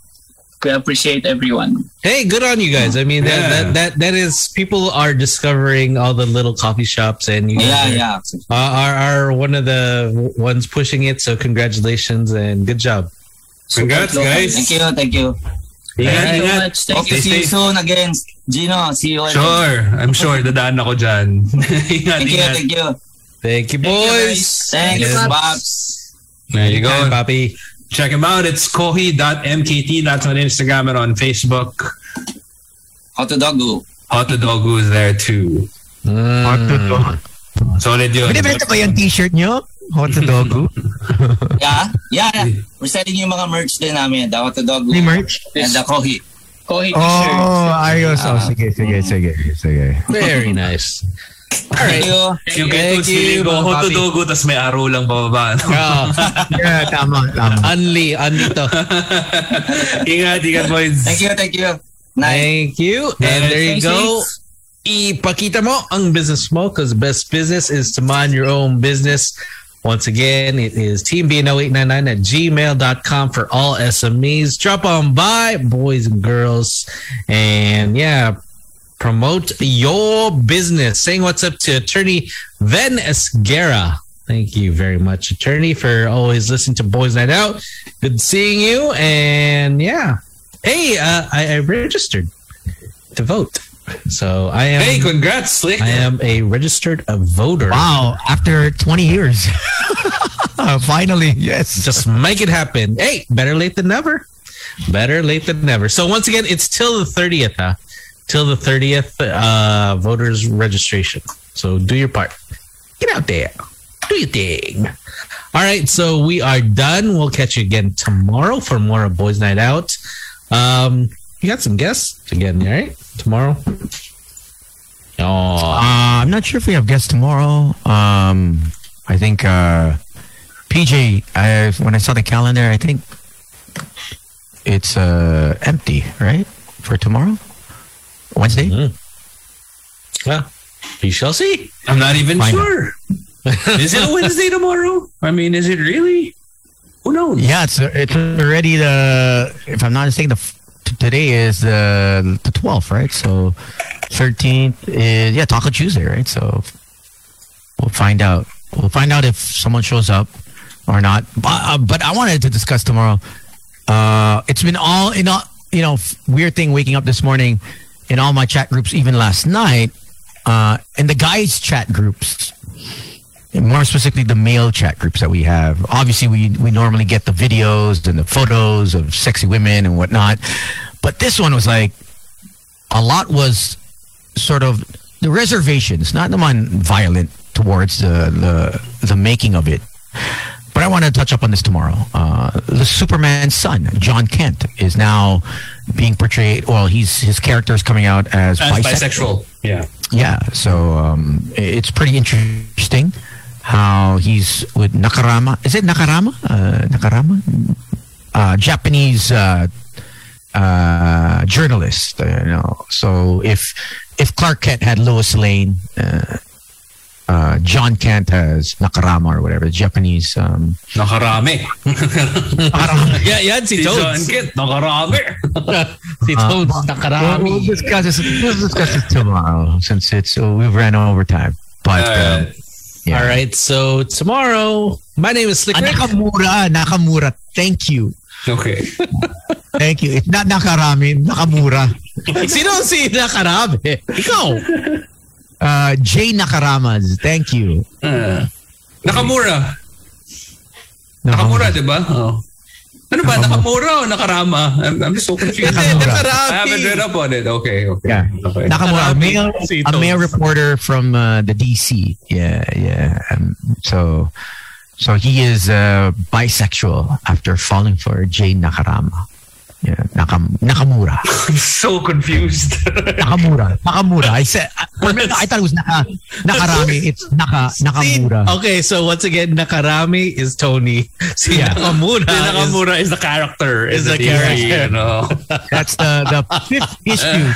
We appreciate everyone.
Hey, good on you guys. I mean, that,
Yeah.
that, that that is people are discovering all the little coffee shops, and you
Yeah,
are,
yeah.
are, are are one of the ones pushing it. So congratulations and good job.
Congrats, guys.
Thank you, thank you.
Ingat,
Thank you so
ingat.
much. Thank
Hope to
you.
see you soon again. Gino, see you again.
Sure. I'm sure dadaan ako dyan. ingat,
Thank you, thank you.
Thank you,
Thank you,
boys.
Thanks,
Yes.
Babs.
There you go.
Anytime, Papi.
Check him out. It's kohi.mkt. That's on Instagram and on Facebook.
How to doggo.
Hot Dogu is there too.
Hot to dog.
Solid yun.
Binibenta ba yung t-shirt nyo? Hot to dog.
Yeah, yeah, yeah. We're selling yung mga merch din namin. The How to.
May merch?
And the Kohi.
Kohi t-shirt.
Oh, ayos. Oh,
Ah.
sige, sige, sige. Sige.
Very nice.
Thank you.
Yung
Thank you,
Feeling ko,
mga
Hot
papi.
Dogu, tas may araw lang pababa. no?
Oh,
Yeah, tama, tama.
unli, unli to.
ingat, ingat boys.
Thank you, thank you. Nice.
Thank you. And there you
Thanks,
go. Ipakita mo ang business mo because best business is to mind your own business. Once again, it is teambno899 at gmail.com for all SMEs. Drop on by, boys and girls. And yeah, promote your business. Saying what's up to attorney Ven Esguerra. Thank you very much, attorney, for always listening to Boys Night Out. Good seeing you. And yeah, hey, uh, I, I registered to vote, so I am.
Hey, congrats, Slick.
I am a registered voter.
Wow, after 20 years. Finally, yes.
Just make it happen. Hey, better late than never. Better late than never. So once again, it's till the 30th, huh? Till the 30th, uh, voters registration. So do your part. Get out there. Do your thing. All right, so we are done. We'll catch you again tomorrow for more of Boys Night Out. Um, you got some guests again, right? Tomorrow. Oh,
Uh, I'm not sure if we have guests tomorrow. Um, I think uh, PJ. I, when I saw the calendar, I think it's uh, empty, right, for tomorrow, Wednesday.
well, we shall see.
I'm not even
Find
sure. is it a Wednesday tomorrow? I mean, is it really? Who knows?
Yeah, it's it's already the. If I'm not mistaken, the f- t- today is the the 12th, right? So 13th is yeah Taco Tuesday, right? So we'll find out. We'll find out if someone shows up or not. But, uh, but I wanted to discuss tomorrow. Uh, it's been all in all you know f- weird thing waking up this morning in all my chat groups, even last night, uh, in the guys chat groups more specifically the male chat groups that we have obviously we we normally get the videos and the photos of sexy women and whatnot but this one was like a lot was sort of the reservations not the one violent towards the the, the making of it but I want to touch up on this tomorrow. Uh, the Superman's son, Jon Kent, is now being portrayed. Well, he's his character is coming out as,
As bisexual. Yeah.
yeah, so um, it's pretty interesting how he's with Nakarama. Is it Nakarama? Uh, Nakarama? Uh, Japanese uh, uh, journalist. Uh, you know, so if if Clark Kent had Lois Lane, uh, uh, Jon Kent has Nakarama or whatever, Japanese. Um,
Nakarami.
yeah, yeah, si
Si John
Toads.
Kent, nakarami.
Si
Uh,
Toads,
We'll, we'll discuss this. We'll discuss this tomorrow since it's uh, we've ran over time. But um, yeah.
All right, so tomorrow, my name is Slick
Ah,
Rick.
Nakamura, Nakamura. Thank you.
Okay.
Thank you. It's not Nakarami, Nakamura.
Sino si Nakarabe? Ikaw.
Uh, Jay Nakaramas. Thank you.
Uh, Nakamura. Nakamura, di ba? Oh. Ano ba? Nakamura o Nakarama? I'm, I'm just so confused.
Nakamura.
I haven't read up on it. Okay, okay.
Yeah.
Okay.
Nakamura, a male, a male reporter from uh, the DC. Yeah, yeah. Um, so, so he is uh, bisexual after falling for Jay Nakarama. Yeah, Nakam- Nakamura.
I'm so confused.
Nakamura. Nakamura. I said, I, thought it was Naka, Nakarami. It's Naka, Nakamura.
Okay, so once again, Nakarami is Tony. Si
Yeah.
Nakamura,
The
is-
Nakamura is the character.
Is the
DC,
character.
You know?
That's the, the fifth issue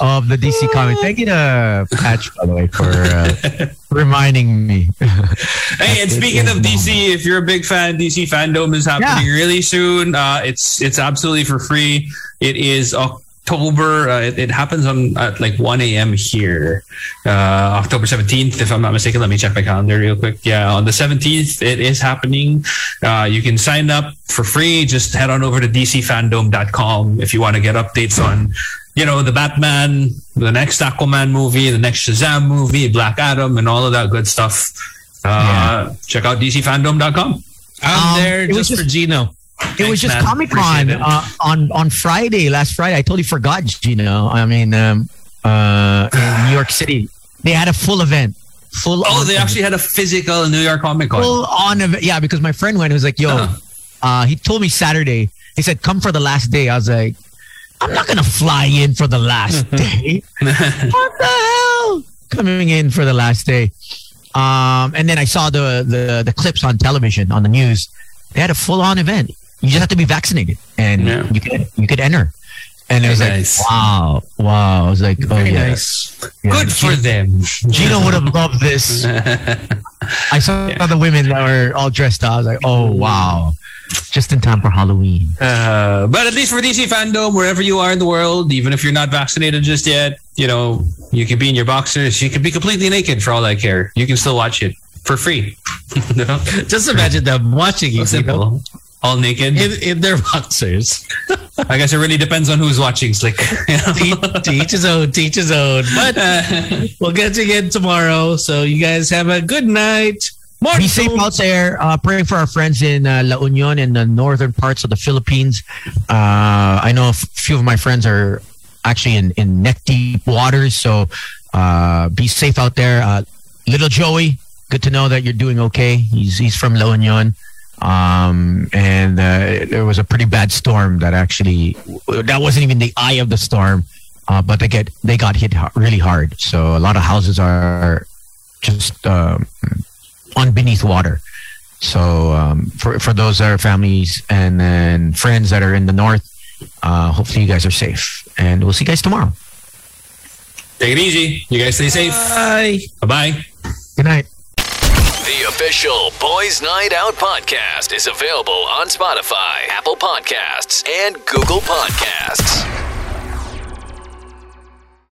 of the DC comic. Thank you to Patch, by the way, for uh, reminding me.
Hey, and speaking of DC, if you're a big fan, DC fandom is happening really soon. Uh, it's it's absolutely for free. It is October. Uh, it, it happens on at like 1 a.m. here, uh, October 17th. If I'm not mistaken, let me check my calendar real quick. Yeah, on the 17th, it is happening. Uh, you can sign up for free. Just head on over to DCFandom.com if you want to get updates on. You know, the Batman, the next Aquaman movie, the next Shazam movie, Black Adam, and all of that good stuff. Uh, Check out DCFandom.com.
I'm
Um,
there
it was
just, for Gino.
It was just. Comic Con
Appreciate
uh, on on Friday, last Friday. I totally forgot, Gino. I mean, um, uh, in New York City, they had a full event. Full
Oh,
on
they actually had a physical New York Comic Con.
full on event. Yeah, because my friend went. He was like, "Yo,"
Uh-huh.
uh, he told me Saturday. He said, "Come for the last day." I was like, "I'm not gonna fly in for the last day. what the hell? Coming in for the last day." Um, and then I saw the, the the clips on television on the news. They had a full on event. You just have to be vaccinated, and
Yeah.
you could you could enter. And it was
Nice.
like, wow, wow. I was like, oh
Very
yeah.
nice.
Yeah.
Good for them.
Gino would have loved this. I saw the women that were all dressed up. I was like, oh wow, just in time for Halloween.
Uh, but at least for DC fandom, wherever you are in the world, even if you're not vaccinated just yet, you know, you can be in your boxers. You can be completely naked for all I care. You can still watch it. for free. you know?
Just imagine them watching you,
So simple. All naked.
in, in their boxers.
I guess it really depends on who's watching Slick. You know?
to, to each his own, to each his own. But we'll get you again tomorrow. So you guys have a good night.
Be safe out there. Uh, praying for our friends in uh, La Union in the northern parts of the Philippines. Uh, I know a f- few of my friends are actually in, in neck deep waters. So uh, be safe out there. Uh, little Joey, good to know that you're doing okay. He's he's from La Union. Um, and uh, there was a pretty bad storm that actually that wasn't even the eye of the storm, uh, but they get they got hit really hard. So a lot of houses are just um, on beneath water. So um, for for those that are families and then friends that are in the north, uh, hopefully you guys are safe, and we'll see you guys tomorrow.
Take it easy. You guys stay safe.
Bye.
Bye bye.
Good night.
The official Boys Night Out podcast is available on Spotify, Apple Podcasts, and Google Podcasts.